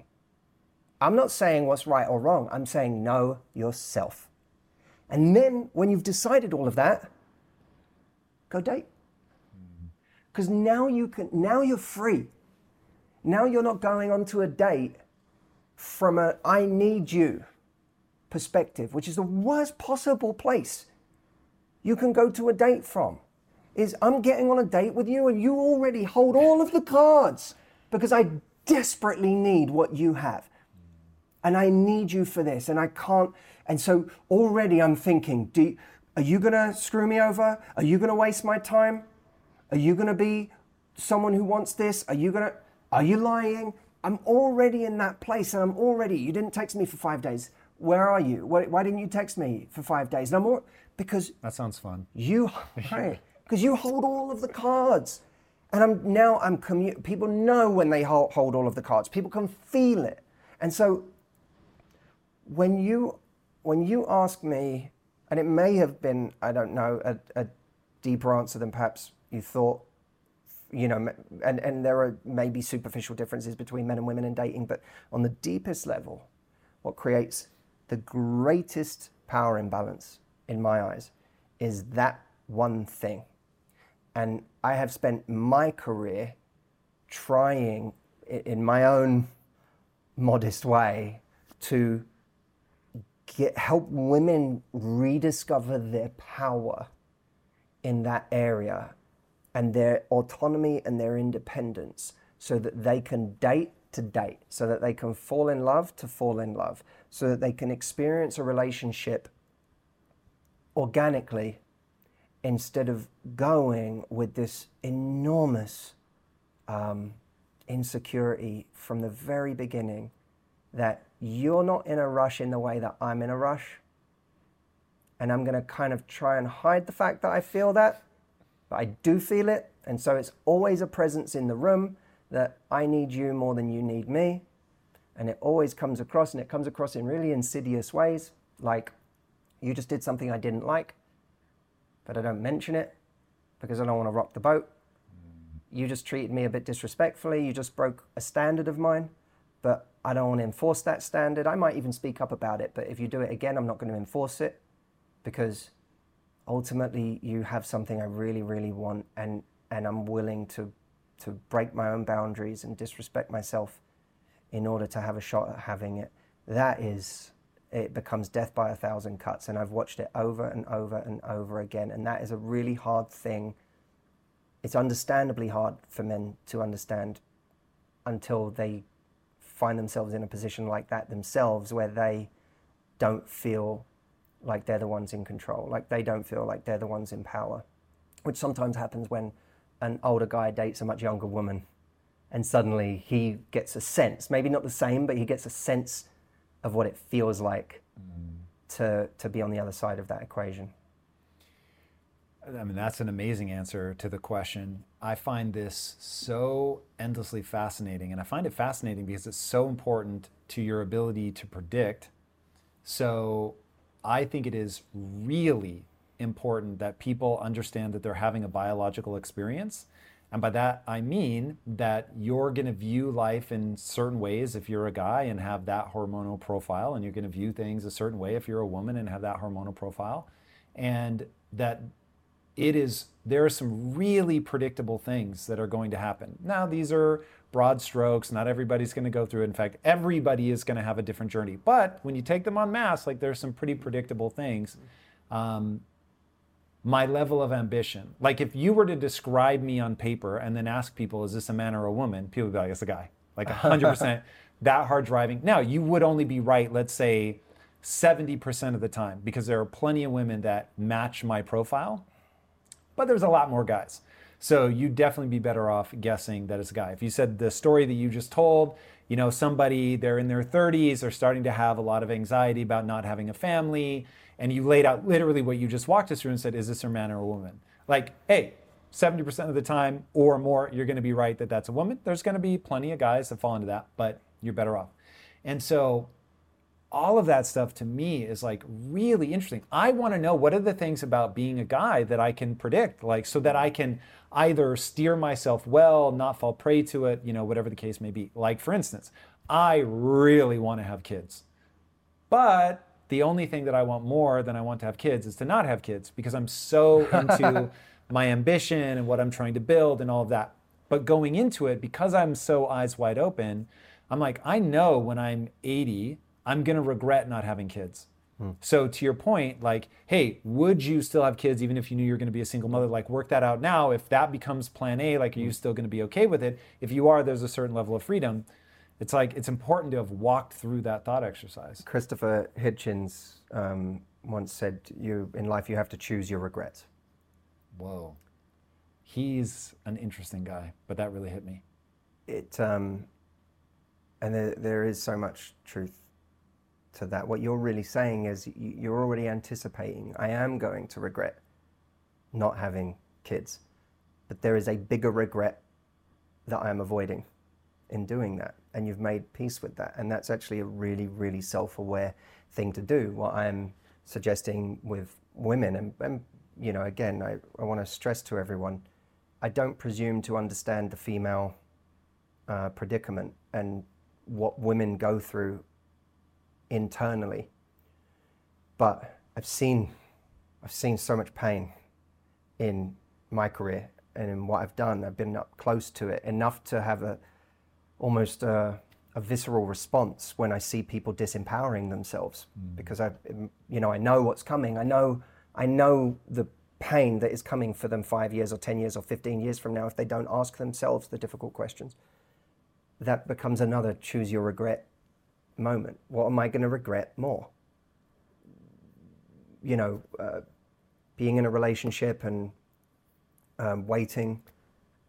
I'm not saying what's right or wrong. I'm saying know yourself. And then when you've decided all of that, go date. Mm. Because now you can now you're free. Now you're not going onto a date from a I need you perspective, which is the worst possible place you can go to a date from. Is I'm getting on a date with you and you already hold all of the cards because I desperately need what you have. And I need you for this and I can't. And so already I'm thinking, do, are you going to screw me over? Are you going to waste my time? Are you going to be someone who wants this? Are you going to, are you lying? I'm already in that place and I'm already, you didn't text me for five days. Where are you? Why, why didn't you text me for five days? And I'm all, because That sounds fun. you, right, because you hold all of the cards. And I'm now, I'm commu- people know when they hold, hold all of the cards. People can feel it. And so when you, when you ask me, and it may have been, I don't know, a, a deeper answer than perhaps you thought, you know, and, and there are maybe superficial differences between men and women in dating, but on the deepest level, what creates the greatest power imbalance in my eyes is that one thing. And I have spent my career trying, in my own modest way, to get, help women rediscover their power in that area and their autonomy and their independence so that they can date to date, so that they can fall in love to fall in love, so that they can experience a relationship organically instead of going with this enormous um, insecurity from the very beginning that you're not in a rush in the way that I'm in a rush. And I'm going to kind of try and hide the fact that I feel that, but I do feel it. And so it's always a presence in the room that I need you more than you need me. And it always comes across, and it comes across in really insidious ways, like you just did something I didn't like, but I don't mention it because I don't want to rock the boat. You just treated me a bit disrespectfully. You just broke a standard of mine, but I don't want to enforce that standard. I might even speak up about it, but if you do it again, I'm not going to enforce it because ultimately you have something I really, really want, and and I'm willing to to break my own boundaries and disrespect myself in order to have a shot at having it. That is, it becomes death by a thousand cuts, and I've watched it over and over and over again, and that is a really hard thing. It's understandably hard for men to understand until they find themselves in a position like that themselves where they don't feel like they're the ones in control, like they don't feel like they're the ones in power, which sometimes happens when an older guy dates a much younger woman and suddenly he gets a sense, maybe not the same, but he gets a sense of what it feels like mm. to, to be on the other side of that equation. I mean, that's an amazing answer to the question. I find this so endlessly fascinating, and I find it fascinating because it's so important to your ability to predict. So, I think it is really important that people understand that they're having a biological experience. And by that, I mean that you're going to view life in certain ways if you're a guy and have that hormonal profile, and you're going to view things a certain way if you're a woman and have that hormonal profile. And that it is there are some really predictable things that are going to happen. Now these are broad strokes, not everybody's going to go through it. In fact, everybody is going to have a different journey. But when you take them on mass, like there's some pretty predictable things. Um, my level of ambition, like if you were to describe me on paper and then ask people, is this a man or a woman? People would be like, it's a guy. like 100% that hard driving. Now, you would only be right, let's say 70% of the time, because there are plenty of women that match my profile, but there's a lot more guys. So you'd definitely be better off guessing that it's a guy. If you said the story that you just told, you know, somebody, they're in their 30s, they're starting to have a lot of anxiety about not having a family, and you laid out literally what you just walked us through and said, is this a man or a woman? Like, hey, 70% of the time or more, you're going to be right that that's a woman. There's going to be plenty of guys that fall into that, but you're better off. And so all of that stuff to me is like really interesting. I want to know what are the things about being a guy that I can predict, like so that I can either steer myself well, not fall prey to it, you know, whatever the case may be. Like for instance, I really want to have kids. But the only thing that I want more than I want to have kids is to not have kids because I'm so into my ambition and what I'm trying to build and all of that. But going into it, because I'm so eyes wide open, I'm like, I know when I'm 80, I'm going to regret not having kids. Hmm. So to your point, like, hey, would you still have kids even if you knew you're going to be a single mother? Like, work that out now. If that becomes plan A, like, are you hmm. still going to be okay with it? If you are, there's a certain level of freedom. It's like it's important to have walked through that thought exercise. Christopher Hitchens um, once said, "You in life, you have to choose your regrets." Whoa, he's an interesting guy, but that really hit me. It um, and there, there is so much truth to that. What you're really saying is you're already anticipating, I am going to regret not having kids, but there is a bigger regret that I am avoiding in doing that. And you've made peace with that. And that's actually a really, really self aware thing to do. What I'm suggesting with women, and, and you know, again, I, I want to stress to everyone I don't presume to understand the female uh, predicament and what women go through internally. But I've seen, I've seen so much pain in my career and in what I've done. I've been up close to it enough to have a almost a, a visceral response when I see people disempowering themselves mm. because I, you know, I know what's coming. I know, I know the pain that is coming for them five years or 10 years or 15 years from now if they don't ask themselves the difficult questions. That becomes another choose your regret moment. What am I going to regret more? You know, uh, being in a relationship and um, waiting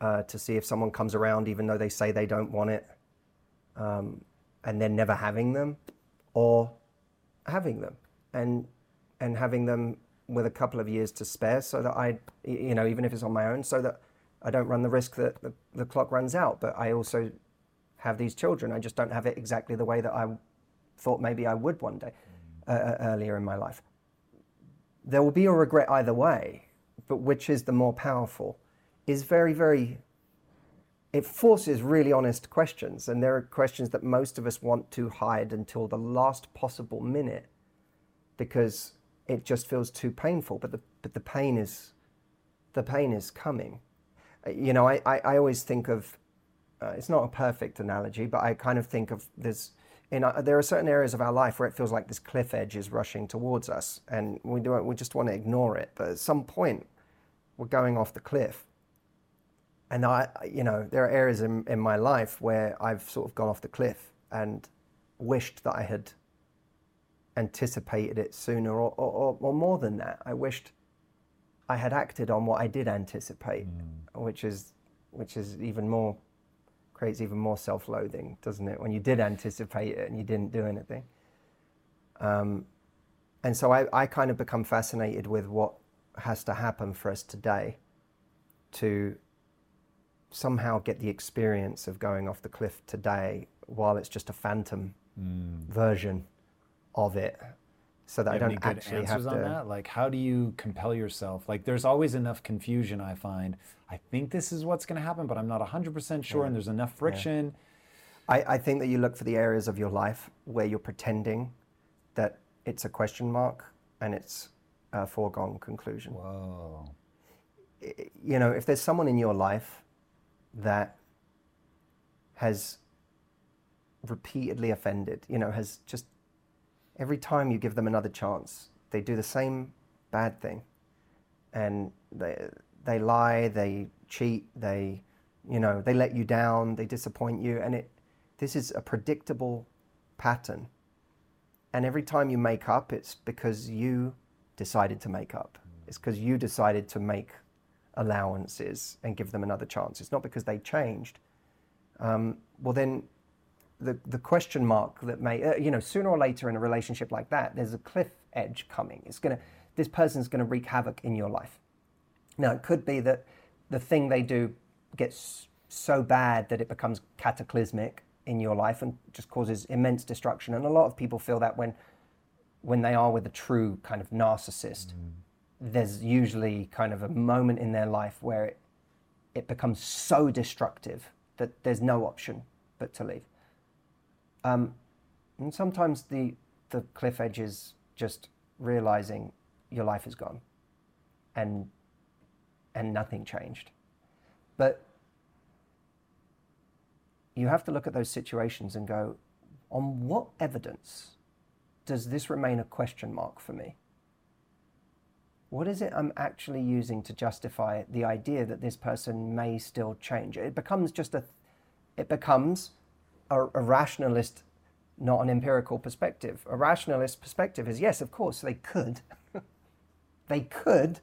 uh, to see if someone comes around, even though they say they don't want it, um, and then never having them, or having them and and having them with a couple of years to spare, so that I, you know, even if it's on my own, so that I don't run the risk that the, the clock runs out. But I also have these children. I just don't have it exactly the way that I thought maybe I would one day uh, uh, earlier in my life. There will be a regret either way, but which is the more powerful is very, very, it forces really honest questions. And there are questions that most of us want to hide until the last possible minute because it just feels too painful. But the, but the pain is, the pain is coming. You know, I, I, I always think of uh, it's not a perfect analogy, but I kind of think of there's in uh, there are certain areas of our life where it feels like this cliff edge is rushing towards us, and we do we just want to ignore it. But at some point, we're going off the cliff. And I, you know, there are areas in, in my life where I've sort of gone off the cliff and wished that I had anticipated it sooner, or, or, or more than that. I wished I had acted on what I did anticipate, mm. which is which is even more creates even more self-loathing, doesn't it? When you did anticipate it and you didn't do anything. Um, and so I, I kind of become fascinated with what has to happen for us today to somehow get the experience of going off the cliff today while it's just a phantom mm. version of it so that I don't actually have to. On that? Like, how do you compel yourself? Like, there's always enough confusion. I find. I think this is what's going to happen, but I'm not 100% sure, yeah. and there's enough friction. Yeah. I, I think that you look for the areas of your life where you're pretending that it's a question mark and it's a foregone conclusion. Whoa. You know, if there's someone in your life that has repeatedly offended, you know, has just every time you give them another chance, they do the same bad thing. And they, they lie, they cheat, they, you know, they let you down, they disappoint you. And it, this is a predictable pattern. And every time you make up, it's because you decided to make up. It's because you decided to make allowances and give them another chance. It's not because they changed. Um, well, then the, the question mark that may, uh, you know, sooner or later in a relationship like that, there's a cliff edge coming. It's going to, this person's going to wreak havoc in your life. Now, it could be that the thing they do gets so bad that it becomes cataclysmic in your life and just causes immense destruction. And a lot of people feel that when, when they are with a true kind of narcissist, mm. There's usually kind of a moment in their life where it, it becomes so destructive that there's no option but to leave. Um, and sometimes the, the cliff edge is just realizing your life is gone and, and nothing changed. But you have to look at those situations and go, on what evidence does this remain a question mark for me? What is it I'm actually using to justify the idea that this person may still change? It becomes just a, it becomes a, a rationalist, not an empirical perspective. A rationalist perspective is yes, of course, they could. they could,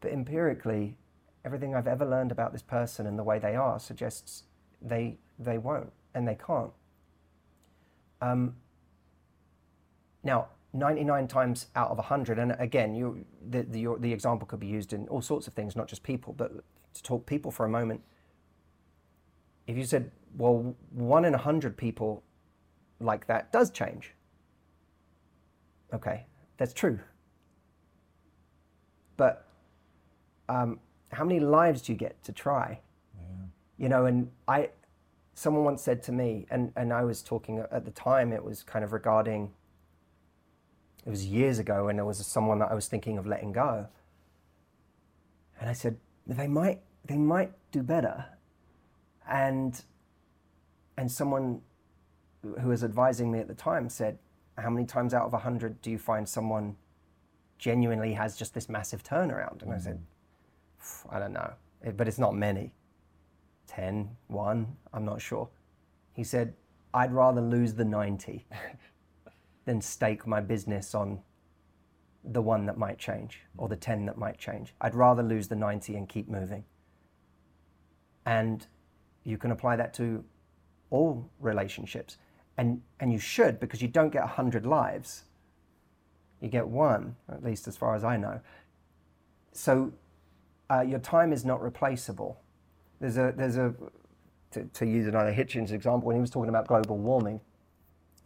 but empirically, everything I've ever learned about this person and the way they are suggests they they won't and they can't. Um, now, 99 times out of 100, and again, you, the, the, your, the example could be used in all sorts of things, not just people, but to talk people for a moment. If you said, well, one in a 100 people like that does change. Okay, that's true. But um, how many lives do you get to try? Yeah. You know, and I, someone once said to me, and, and I was talking at the time, it was kind of regarding, it was years ago, and there was someone that I was thinking of letting go. And I said, they might, they might do better. And, and someone who was advising me at the time said, how many times out of 100 do you find someone genuinely has just this massive turnaround? And mm-hmm. I said, I don't know, but it's not many. 10, 1, I'm not sure. He said, I'd rather lose the 90 than stake my business on the one that might change or the 10 that might change. I'd rather lose the 90 and keep moving. And you can apply that to all relationships. And, and you should because you don't get 100 lives. You get one, at least as far as I know. So uh, your time is not replaceable. There's a there's a to, to use another Hitchens example when he was talking about global warming.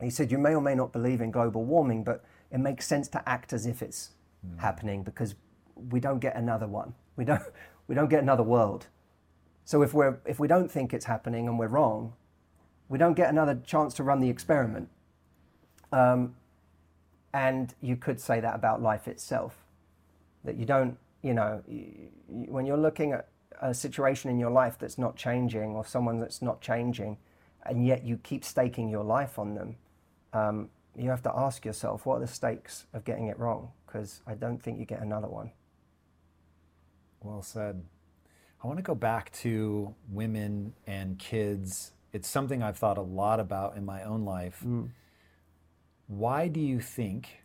He said you may or may not believe in global warming, but it makes sense to act as if it's mm. happening because we don't get another one. We don't we don't get another world. So if we're if we don't think it's happening and we're wrong, we don't get another chance to run the experiment. Um, and you could say that about life itself, that you don't, you know, you, when you're looking at a situation in your life that's not changing or someone that's not changing, and yet you keep staking your life on them, um, you have to ask yourself, what are the stakes of getting it wrong? Because I don't think you get another one. Well said. I want to go back to women and kids. It's something I've thought a lot about in my own life. Mm. Why do you think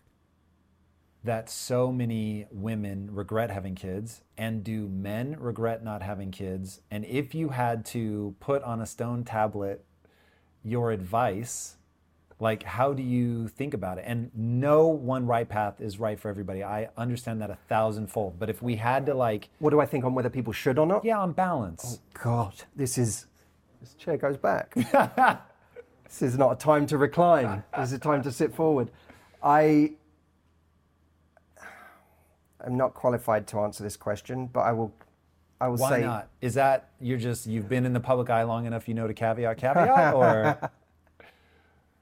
that so many women regret having kids? And do men regret not having kids? And if you had to put on a stone tablet your advice, like how do you think about it? And no one right path is right for everybody. I understand that a thousandfold. But if we had to like What do I think on whether people should or not? Yeah, on balance. Oh God. This is this chair goes back. this is not a time to recline. This is a time to sit forward. I I'm not qualified to answer this question, but I will. I will Why say. Not? Is that you're just you've been in the public eye long enough? You know to caveat caveat, or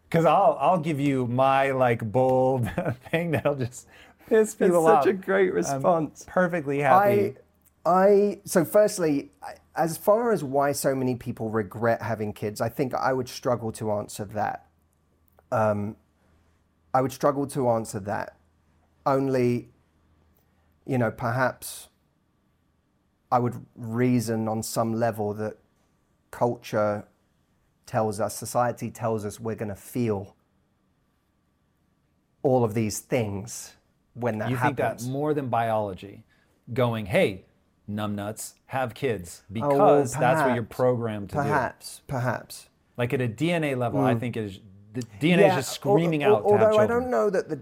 because I'll I'll give you my like bold thing that'll just piss people off. Such a great response. I'm perfectly happy. I, I so firstly, as far as why so many people regret having kids, I think I would struggle to answer that. Um, I would struggle to answer that. Only you know, perhaps I would reason on some level that culture tells us, society tells us we're going to feel all of these things when that you happens. think that more than biology, going, hey, numbnuts, have kids Oh, well, because that's what you're programmed to do. Perhaps, perhaps. Like at a DNA level, I think it is the DNA is just screaming al- out to Although I don't know that the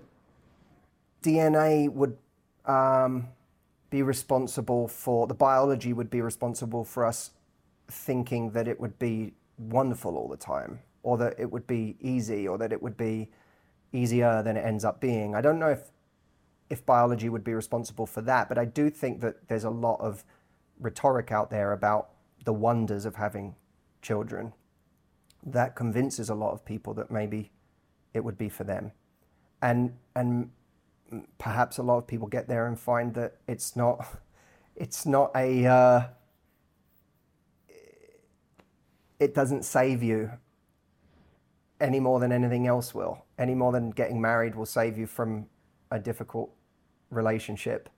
DNA would um, be responsible for the biology would be responsible for us thinking that it would be wonderful all the time, or that it would be easy, or that it would be easier than it ends up being. I don't know if if biology would be responsible for that, but I do think that there's a lot of rhetoric out there about the wonders of having children that convinces a lot of people that maybe it would be for them. And and perhaps a lot of people get there and find that it's not it's not a uh, it doesn't save you any more than anything else will. Any more than getting married will save you from a difficult relationship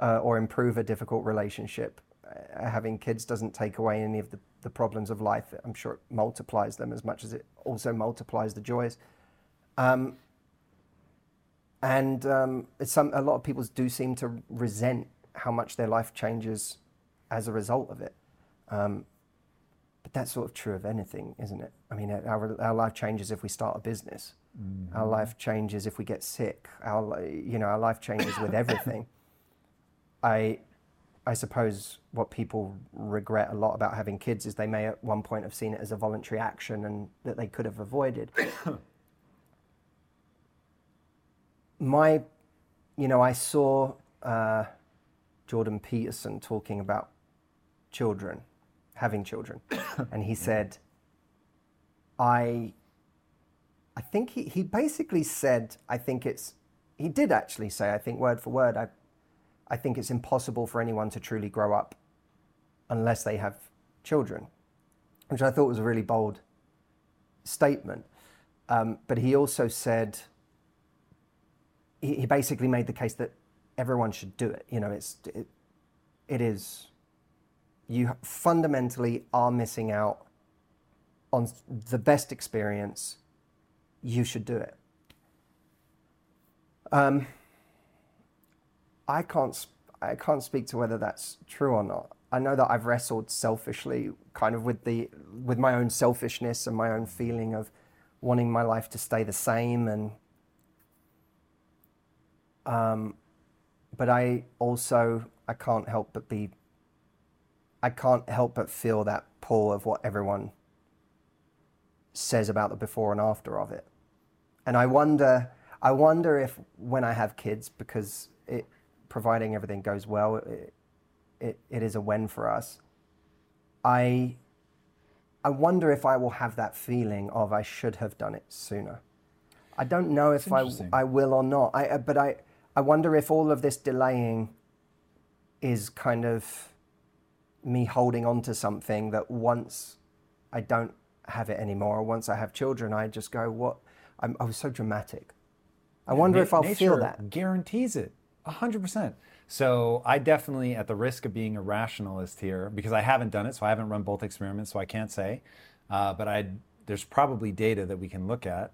uh, or improve a difficult relationship. Uh, having kids doesn't take away any of the, the problems of life. I'm sure it multiplies them as much as it also multiplies the joys. Um, and um, some, a lot of people do seem to resent how much their life changes as a result of it. Um, but that's sort of true of anything, isn't it? I mean, our, our life changes if we start a business. Our life changes if we get sick. Our, you know, our life changes with everything. I, I suppose what people regret a lot about having kids is they may at one point have seen it as a voluntary action and that they could have avoided. My, you know, I saw uh, Jordan Peterson talking about children, having children, and he said, I I think he, he basically said, I think it's, he did actually say, I think word for word, I, I think it's impossible for anyone to truly grow up unless they have children, which I thought was a really bold statement. Um, but he also said, he, he basically made the case that everyone should do it. You know, it's, it, it is, you fundamentally are missing out on the best experience you should do it. Um, I can't. I can't speak to whether that's true or not. I know that I've wrestled selfishly, kind of with the with my own selfishness and my own feeling of wanting my life to stay the same, and um, but I also I can't help but be. I can't help but feel that pull of what everyone says about the before and after of it. And I wonder, I wonder if when I have kids, because it, providing everything goes well, it, it, it is a win for us. I, I wonder if I will have that feeling of I should have done it sooner. I don't know if I. I will or not. I, but I, I wonder if all of this delaying is kind of me holding on to something that once I don't have it anymore, or once I have children, I just go, what? I'm, I was so dramatic. I wonder Na- if I'll feel that. Guarantees it, hundred percent. So I definitely, at the risk of being a rationalist here, because I haven't done it, so I haven't run both experiments, so I can't say. Uh, but I, there's probably data that we can look at.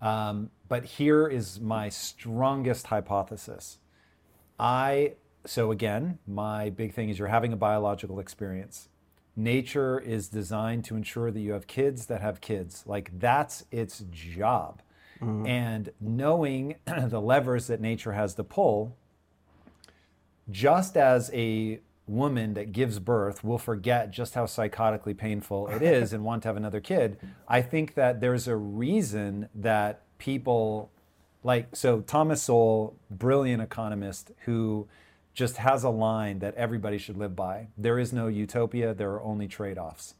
Um, but here is my strongest hypothesis. I so again, my big thing is you're having a biological experience. Nature is designed to ensure that you have kids that have kids. Like that's its job. Mm-hmm. And knowing the levers that nature has to pull, just as a woman that gives birth will forget just how psychotically painful it is and want to have another kid, I think that there's a reason that people like so Thomas Sowell, brilliant economist who just has a line that everybody should live by. There is no utopia, there are only trade-offs.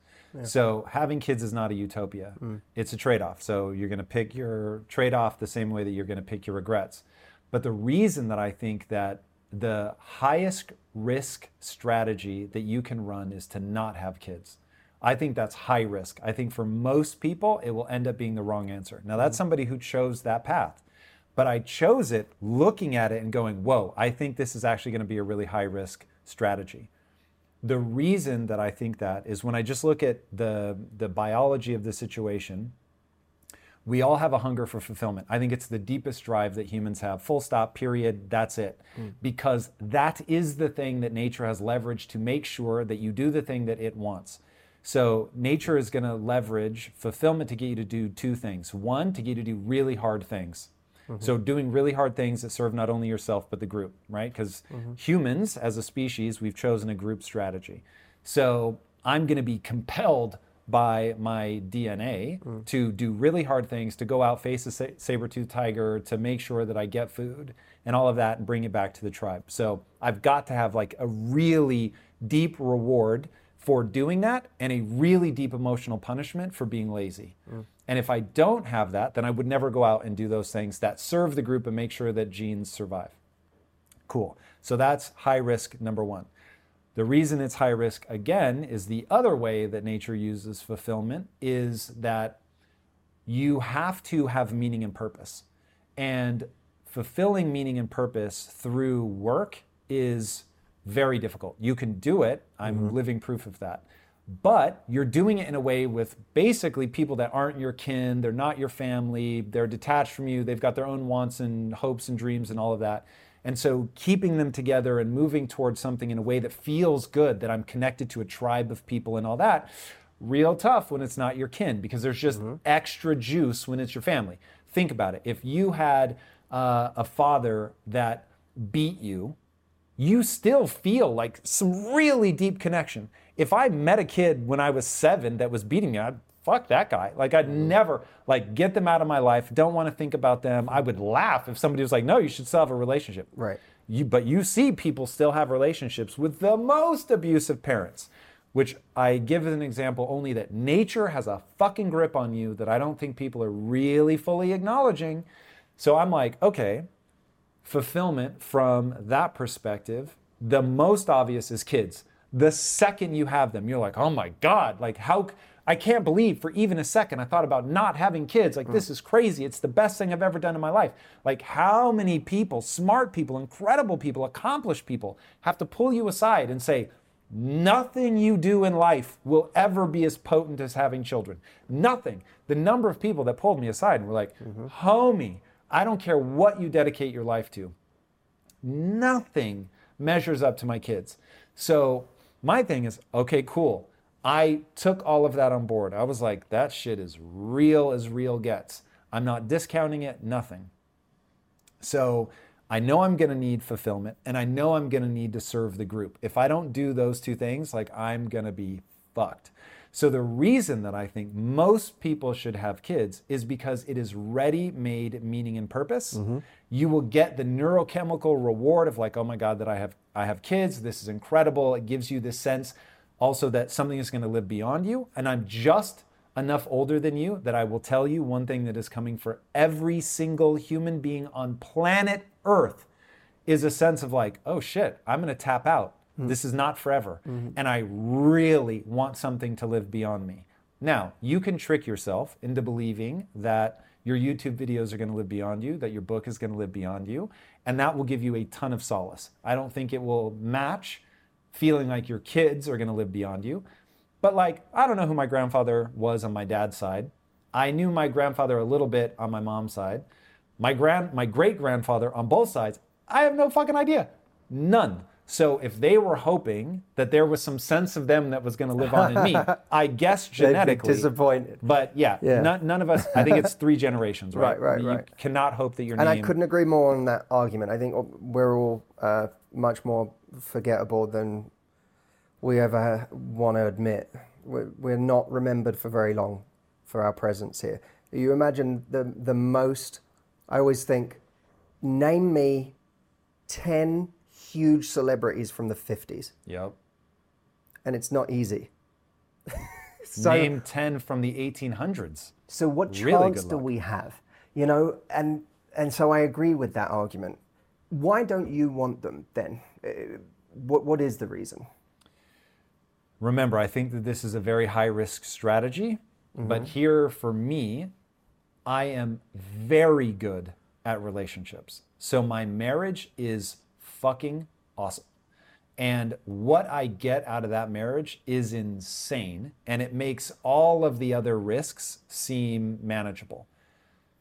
So having kids is not a utopia. Hmm. It's a trade-off. So you're going to pick your trade-off the same way that you're going to pick your regrets. But the reason that I think that the highest risk strategy that you can run is to not have kids. I think that's high risk. I think for most people, it will end up being the wrong answer. Now, that's hmm. somebody who chose that path. But I chose it looking at it and going, whoa, I think this is actually going to be a really high risk strategy. The reason that I think that is when I just look at the the biology of the situation, we all have a hunger for fulfillment. I think it's the deepest drive that humans have. Full stop, period. That's it. Hmm. Because that is the thing that nature has leveraged to make sure that you do the thing that it wants. So, nature is going to leverage fulfillment to get you to do two things. One, to get you to do really hard things. Mm-hmm. So, doing really hard things that serve not only yourself, but the group, right? Because mm-hmm. humans, as a species, we've chosen a group strategy. So, I'm going to be compelled by my DNA mm. to do really hard things, to go out, face a sa- saber-toothed tiger, to make sure that I get food and all of that and bring it back to the tribe. So I've got to have like a really deep reward for doing that and a really deep emotional punishment for being lazy. Mm. And if I don't have that, then I would never go out and do those things that serve the group and make sure that genes survive. Cool. So that's high risk number one. The reason it's high risk again is the other way that nature uses fulfillment is that you have to have meaning and purpose. And fulfilling meaning and purpose through work is very difficult. You can do it, I'm mm-hmm. living proof of that. But you're doing it in a way with basically people that aren't your kin, they're not your family, they're detached from you, they've got their own wants and hopes and dreams and all of that. And so keeping them together and moving towards something in a way that feels good, that I'm connected to a tribe of people and all that, real tough when it's not your kin because there's just extra juice when it's your family. Think about it. If you had uh, a father that beat you, you still feel like some really deep connection. If I met a kid when I was seven that was beating me, I'd fuck that guy. Like I'd mm-hmm. never like get them out of my life. Don't want to think about them. I would laugh if somebody was like, "No, you should still have a relationship." Right. You, but you see people still have relationships with the most abusive parents, which I give as an example only that nature has a fucking grip on you that I don't think people are really fully acknowledging. So I'm like, okay, fulfillment from that perspective, the most obvious is kids. The second you have them, you're like, oh my God, like how, I can't believe for even a second I thought about not having kids. Like, this mm. is crazy. It's the best thing I've ever done in my life. Like, how many people, smart people, incredible people, accomplished people, have to pull you aside and say, Nothing you do in life will ever be as potent as having children. Nothing. The number of people that pulled me aside and were like, mm-hmm. homie, I don't care what you dedicate your life to. Nothing measures up to my kids. So my thing is, okay, cool. I took all of that on board. I was like, that shit is real as real gets. I'm not discounting it, nothing. So I know I'm going to need fulfillment and I know I'm going to need to serve the group. If I don't do those two things, like I'm going to be fucked. So the reason that I think most people should have kids is because it is ready made meaning and purpose. Mm-hmm. You will get the neurochemical reward of like, oh my God, that I have I have kids. This is incredible. It gives you this sense also that something is going to live beyond you. And I'm just enough older than you that I will tell you one thing that is coming for every single human being on planet Earth is a sense of like, oh shit, I'm going to tap out. Mm. This is not forever. Mm-hmm. And I really want something to live beyond me. Now, you can trick yourself into believing that your YouTube videos are going to live beyond you, that your book is going to live beyond you, and that will give you a ton of solace. I don't think it will match feeling like your kids are going to live beyond you. But like, I don't know who my grandfather was on my dad's side. I knew my grandfather a little bit on my mom's side. My grand my great grandfather on both sides, I have no fucking idea. None. So if they were hoping that there was some sense of them that was going to live on in me, I guess They'd be genetically. disappointed. But yeah, Yeah. None, none of us. I think it's three generations, right? Right, right, you right. cannot hope that your And name. And I couldn't agree more on that argument. I think we're all uh, much more forgettable than we ever want to admit. We're, we're not remembered for very long for our presence here. You imagine the the most. I always think, name me ten huge celebrities from the fifties, Yep. and it's not easy. so, Name ten from the 1800s. So what Really chance do we have? You know, and and so I agree with that argument. Why don't you want them then? Uh, what what is the reason? Remember, I think that this is a very high risk strategy, Mm-hmm. but here for me, I am very good at relationships. So my marriage is fucking awesome. And what I get out of that marriage is insane. And it makes all of the other risks seem manageable.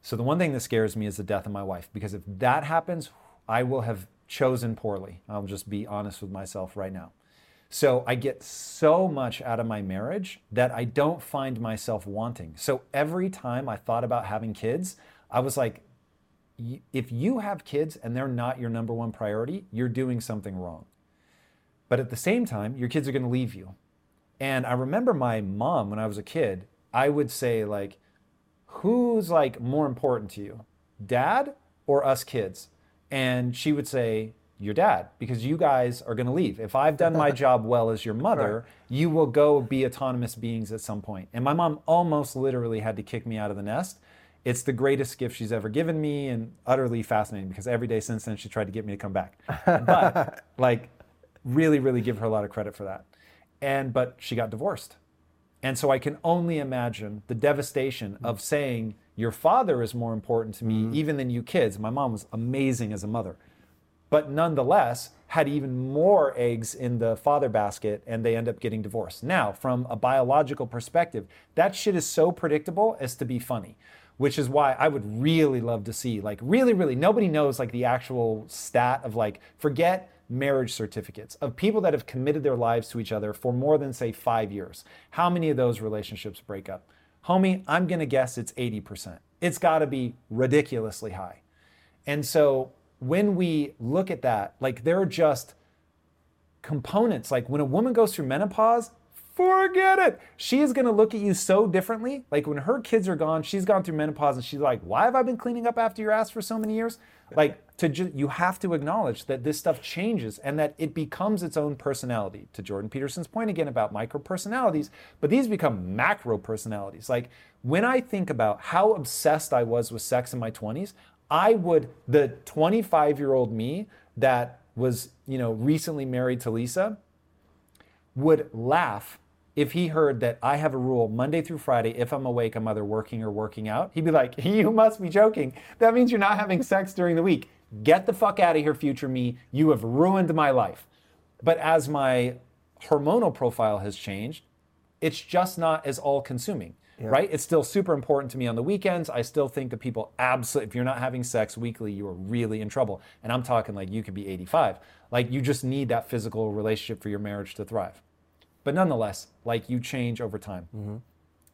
So the one thing that scares me is the death of my wife, because if that happens, I will have chosen poorly. I'll just be honest with myself right now. So I get so much out of my marriage that I don't find myself wanting. So every time I thought about having kids, I was like, if you have kids and they're not your number one priority, you're doing something wrong. But at the same time, your kids are going to leave you. And I remember my mom when I was a kid, I would say like, who's like more important to you, dad or us kids? And she would say, your dad, because you guys are going to leave. If I've done my job well as your mother, right. you will go be autonomous beings at some point. And my mom almost literally had to kick me out of the nest. It's the greatest gift she's ever given me and utterly fascinating because every day since then she tried to get me to come back. But like really, really give her a lot of credit for that. And but she got divorced. And so I can only imagine the devastation of saying your father is more important to me mm-hmm. even than you kids. My mom was amazing as a mother. But nonetheless, had even more eggs in the father basket and they end up getting divorced. Now, from a biological perspective, that shit is so predictable as to be funny, which is why I would really love to see, like, really, really, nobody knows like the actual stat of like, forget marriage certificates of people that have committed their lives to each other for more than, say, five years. How many of those relationships break up? Homie, I'm to guess it's 80%. It's got to be ridiculously high. And so when we look at that, like there are just components. Like when a woman goes through menopause, forget it. She is going to look at you so differently. Like when her kids are gone, she's gone through menopause and she's like, "Why have I been cleaning up after your ass for so many years?" Like to ju- you have to acknowledge that this stuff changes and that it becomes its own personality. To Jordan Peterson's point again about micro personalities, but these become macro personalities. Like when I think about how obsessed I was with sex in my 20s, I would the 25-year-old me that was, you know, recently married to Lisa would laugh if he heard that I have a rule Monday through Friday, if I'm awake, I'm either working or working out, he'd be like, You must be joking. That means you're not having sex during the week. Get the fuck out of here, future me. You have ruined my life. But as my hormonal profile has changed, it's just not as all consuming. Yeah. Right? It's still super important to me on the weekends. I still think that people absolutely, if you're not having sex weekly, you are really in trouble. And I'm talking like you could be 85. Like you just need that physical relationship for your marriage to thrive. But nonetheless, like you change over time. Mm-hmm.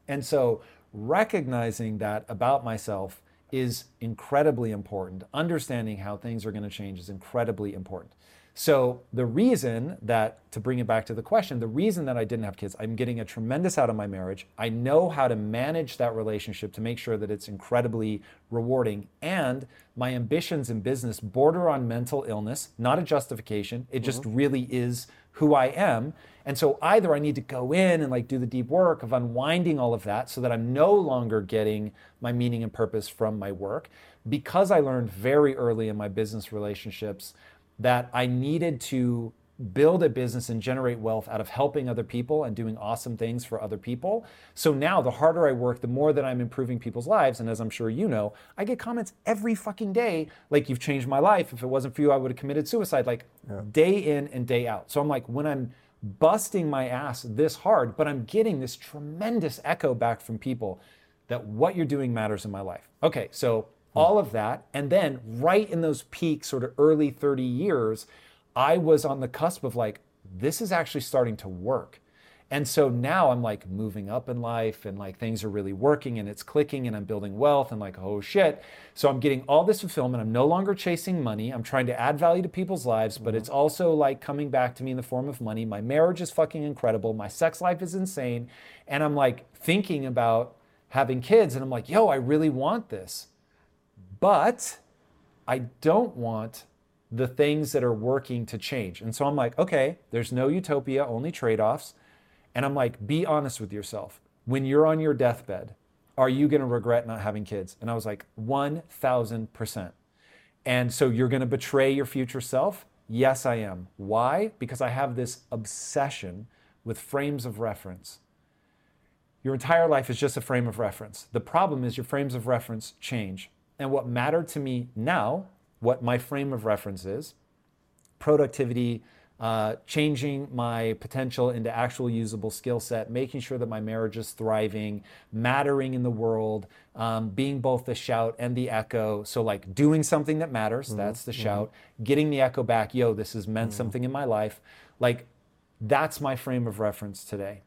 And so recognizing that about myself is incredibly important. Understanding how things are going to change is incredibly important. So, the reason that, to bring it back to the question, the reason that I didn't have kids, I'm getting a tremendous out of my marriage. I know how to manage that relationship to make sure that it's incredibly rewarding. And my ambitions in business border on mental illness, not a justification. It mm-hmm. just really is who I am. And so either I need to go in and like do the deep work of unwinding all of that so that I'm no longer getting my meaning and purpose from my work because I learned very early in my business relationships that I needed to build a business and generate wealth out of helping other people and doing awesome things for other people. So now the harder I work, the more that I'm improving people's lives. And as I'm sure you know, I get comments every fucking day like, you've changed my life. If it wasn't for you, I would have committed suicide, like yeah. day in and day out. So I'm like, when I'm busting my ass this hard, but I'm getting this tremendous echo back from people that what you're doing matters in my life. Okay, so Hmm. all of that. And then right in those peak sort of early 30 years, I was on the cusp of like, this is actually starting to work. And so now I'm like moving up in life and like things are really working and it's clicking and I'm building wealth and like, oh shit. So I'm getting all this fulfillment. I'm no longer chasing money. I'm trying to add value to people's lives, but it's mm-hmm. also like coming back to me in the form of money. My marriage is fucking incredible. My sex life is insane. And I'm like thinking about having kids and I'm like, yo, I really want this. But I don't want the things that are working to change. And so I'm like, okay, there's no utopia, only trade offs. And I'm like, be honest with yourself. When you're on your deathbed, are you going to regret not having kids? And I was like, 1000%. And so you're going to betray your future self? Yes, I am. Why? Because I have this obsession with frames of reference. Your entire life is just a frame of reference. The problem is your frames of reference change. And what mattered to me now, what my frame of reference is, productivity, uh, changing my potential into actual usable skill set, making sure that my marriage is thriving, mattering in the world, um, being both the shout and the echo. So, like doing something that matters, mm-hmm. that's the mm-hmm. shout, getting the echo back, yo, this has meant mm-hmm. something in my life. Like, that's my frame of reference today.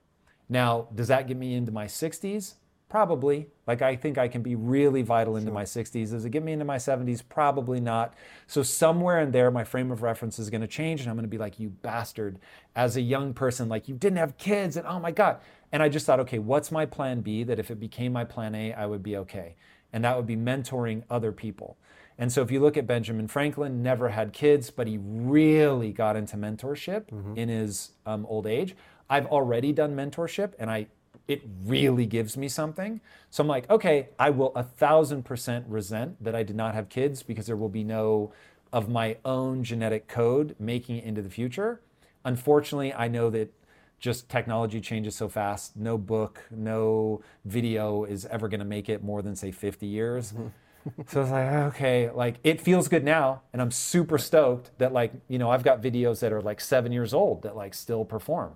Now, does that get me into my 60s? Probably. Like, I think I can be really vital into sure. my 60s. Does it get me into my 70s? Probably not. So, somewhere in there, my frame of reference is going to change, and I'm going to be like, you bastard, as a young person, like, you didn't have kids, and oh my God. And I just thought, okay, what's my plan B that if it became my plan A, I would be okay? And that would be mentoring other people. And so, if you look at Benjamin Franklin, never had kids, but he really got into mentorship mm-hmm. in his um, old age. I've already done mentorship, and I it really gives me something. So I'm like, okay, I will a thousand percent resent that I did not have kids because there will be no of my own genetic code making it into the future. Unfortunately, I know that just technology changes so fast. No book, no video is ever going to make it more than say 50 years. Mm-hmm. so it's like, okay, like it feels good now. And I'm super stoked that like, you know, I've got videos that are like seven years old that like still perform.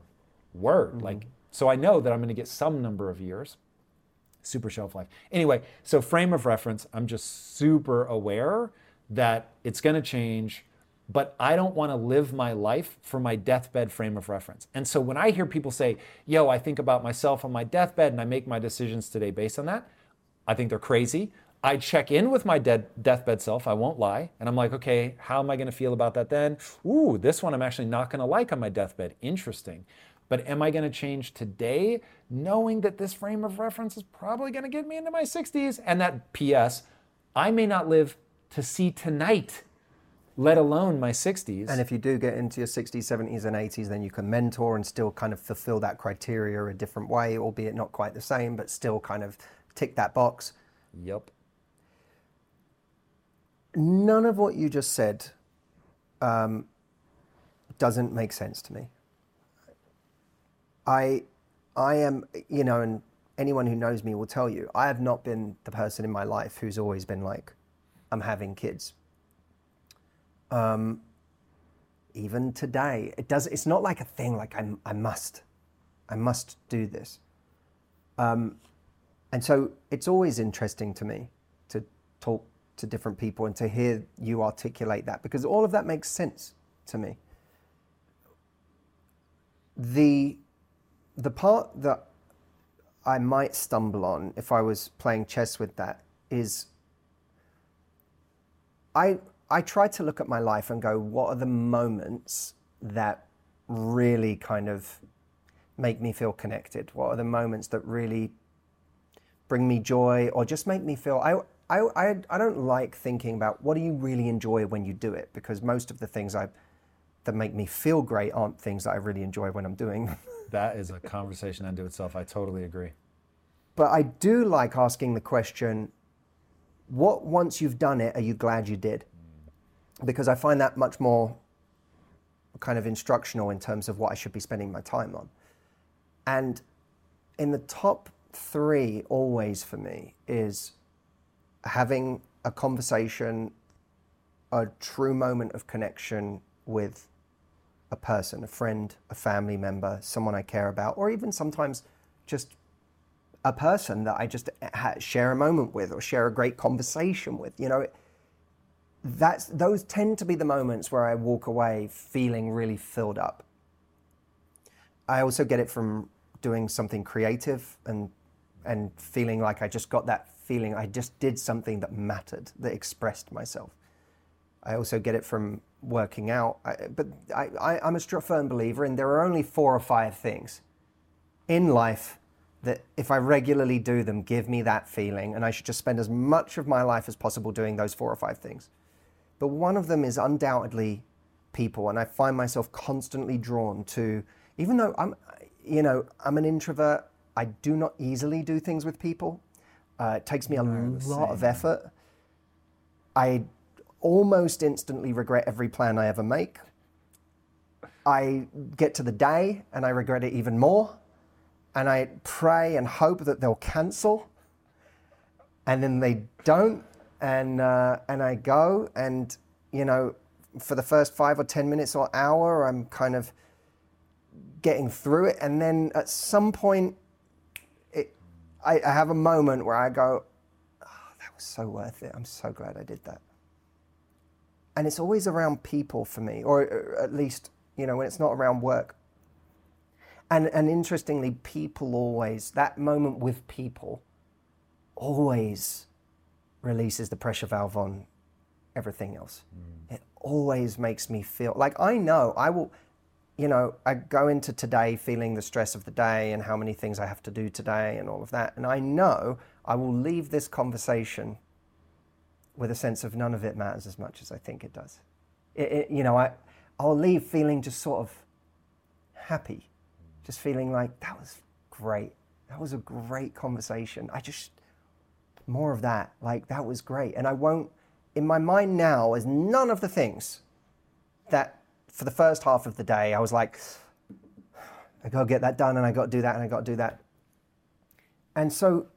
Word. Mm-hmm. Like so I know that I'm going to get some number of years. Super shelf life. Anyway, so frame of reference, I'm just super aware that it's going to change, but I don't want to live my life for my deathbed frame of reference. And so when I hear people say, yo, I think about myself on my deathbed and I make my decisions today based on that, I think they're crazy. I check in with my dead deathbed self, I won't lie. And I'm like, okay, how am I going to feel about that then? Ooh, this one I'm actually not going to like on my deathbed. Interesting. But am I going to change today, knowing that this frame of reference is probably going to get me into my 60s? And that PS, I may not live to see tonight, let alone my 60s. And if you do get into your 60s, 70s, and 80s, then you can mentor and still kind of fulfill that criteria a different way, albeit not quite the same, but still kind of tick that box. Yep. None of what you just said um, doesn't make sense to me. I, I am, you know, and anyone who knows me will tell you, I have not been the person in my life who's always been like, I'm having kids. Um, even today, it does. It's not like a thing like I, I must, I must do this. Um, and so it's always interesting to me to talk to different people and to hear you articulate that because all of that makes sense to me. The the part that I might stumble on if I was playing chess with that is I I try to look at my life and go, what are the moments that really kind of make me feel connected? What are the moments that really bring me joy or just make me feel I I, I, I don't like thinking about what do you really enjoy when you do it because most of the things I that make me feel great aren't things that I really enjoy when I'm doing. that is a conversation unto itself. I totally agree. But I do like asking the question what once you've done it, are you glad you did? Because I find that much more kind of instructional in terms of what I should be spending my time on. And in the top three, always for me, is having a conversation, a true moment of connection with a person, a friend, a family member, someone I care about, or even sometimes just a person that I just share a moment with or share a great conversation with. You know, that's those tend to be the moments where I walk away feeling really filled up. I also get it from doing something creative and and feeling like I just got that feeling I just did something that mattered, that expressed myself. I also get it from working out. I, but I, I, I'm a firm believer in there are only four or five things in life that if I regularly do them, give me that feeling, and I should just spend as much of my life as possible doing those four or five things. But one of them is undoubtedly people, and I find myself constantly drawn to, even though I'm, you know, I'm an introvert, I do not easily do things with people. Uh, it takes me a no, lot of effort. I almost instantly regret every plan I ever make. I get to the day and I regret it even more. And I pray and hope that they'll cancel. And then they don't. And, uh, and I go and, you know, for the first five or 10 minutes or hour, I'm kind of getting through it. And then at some point, it, I, I have a moment where I go, oh, that was so worth it. I'm so glad I did that. And it's always around people for me, or at least, you know, when it's not around work. And, and interestingly, people always, that moment with people always releases the pressure valve on everything else. Mm. It always makes me feel like I know I will, you know, I go into today feeling the stress of the day and how many things I have to do today and all of that. And I know I will leave this conversation with a sense of none of it matters as much as I think it does. It, it, you know, I, I'll leave feeling just sort of happy, just feeling like that was great. That was a great conversation. I just, more of that. Like, that was great. And I won't, in my mind now, is none of the things that for the first half of the day, I was like, I gotta get that done and I gotta do that and I gotta do that. And so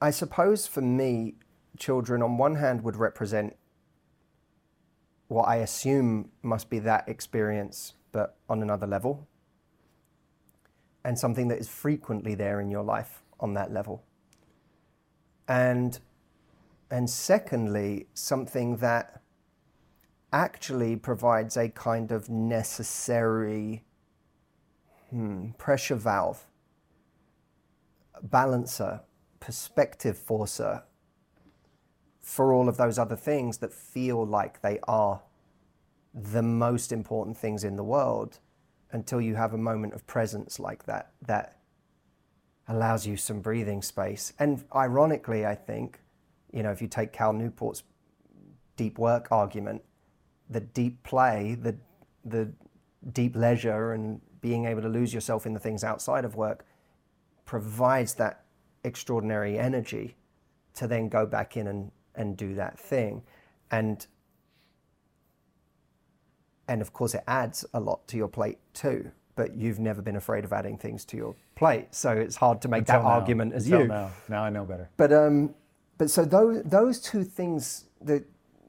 I suppose for me, children on one hand would represent what I assume must be that experience, but on another level, and something that is frequently there in your life on that level. And, and secondly, something that actually provides a kind of necessary hmm, pressure valve, balancer, perspective forcer for all of those other things that feel like they are the most important things in the world until you have a moment of presence like that that allows you some breathing space. And ironically, I think, you know, if you take Cal Newport's deep work argument, the deep play, the, the deep leisure, and being able to lose yourself in the things outside of work provides that extraordinary energy to then go back in and, and do that thing. And and of course it adds a lot to your plate too but you've never been afraid of adding things to your plate. So it's hard to make Until that now. argument as Until you. Now. now I know better. But um, but so those those two things, the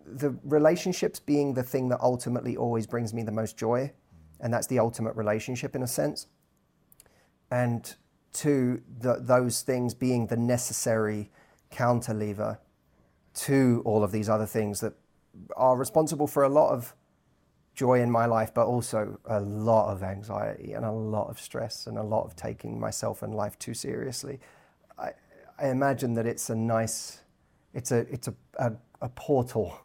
the relationships being the thing that ultimately always brings me the most joy, and that's the ultimate relationship in a sense. And two, the, those things being the necessary counter lever to all of these other things that are responsible for a lot of joy in my life, but also a lot of anxiety and a lot of stress and a lot of taking myself and life too seriously. I, I imagine that it's a nice, it's a it's a, a, a portal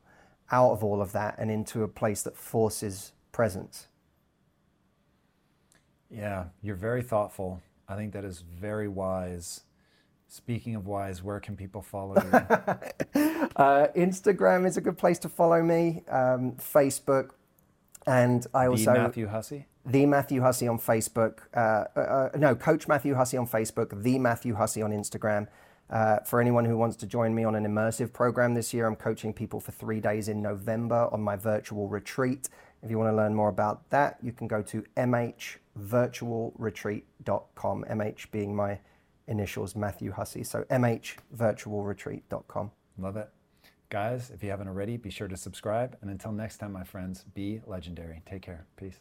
out of all of that and into a place that forces presence. Yeah, you're very thoughtful. I think that is very wise. Speaking of wise, where can people follow you? uh, Instagram is a good place to follow me. Um, Facebook, and I also the Matthew Hussey. The Matthew Hussey on Facebook. Uh, uh, uh, no, Coach Matthew Hussey on Facebook. The Matthew Hussey on Instagram. Uh, for anyone who wants to join me on an immersive program this year, I'm coaching people for three days in November on my virtual retreat. If you want to learn more about that, you can go to mhvirtualretreat.com. MH being my initials, Matthew Hussey. So mhvirtualretreat.com. Love it. Guys, if you haven't already, be sure to subscribe. And until next time, my friends, be legendary. Take care. Peace.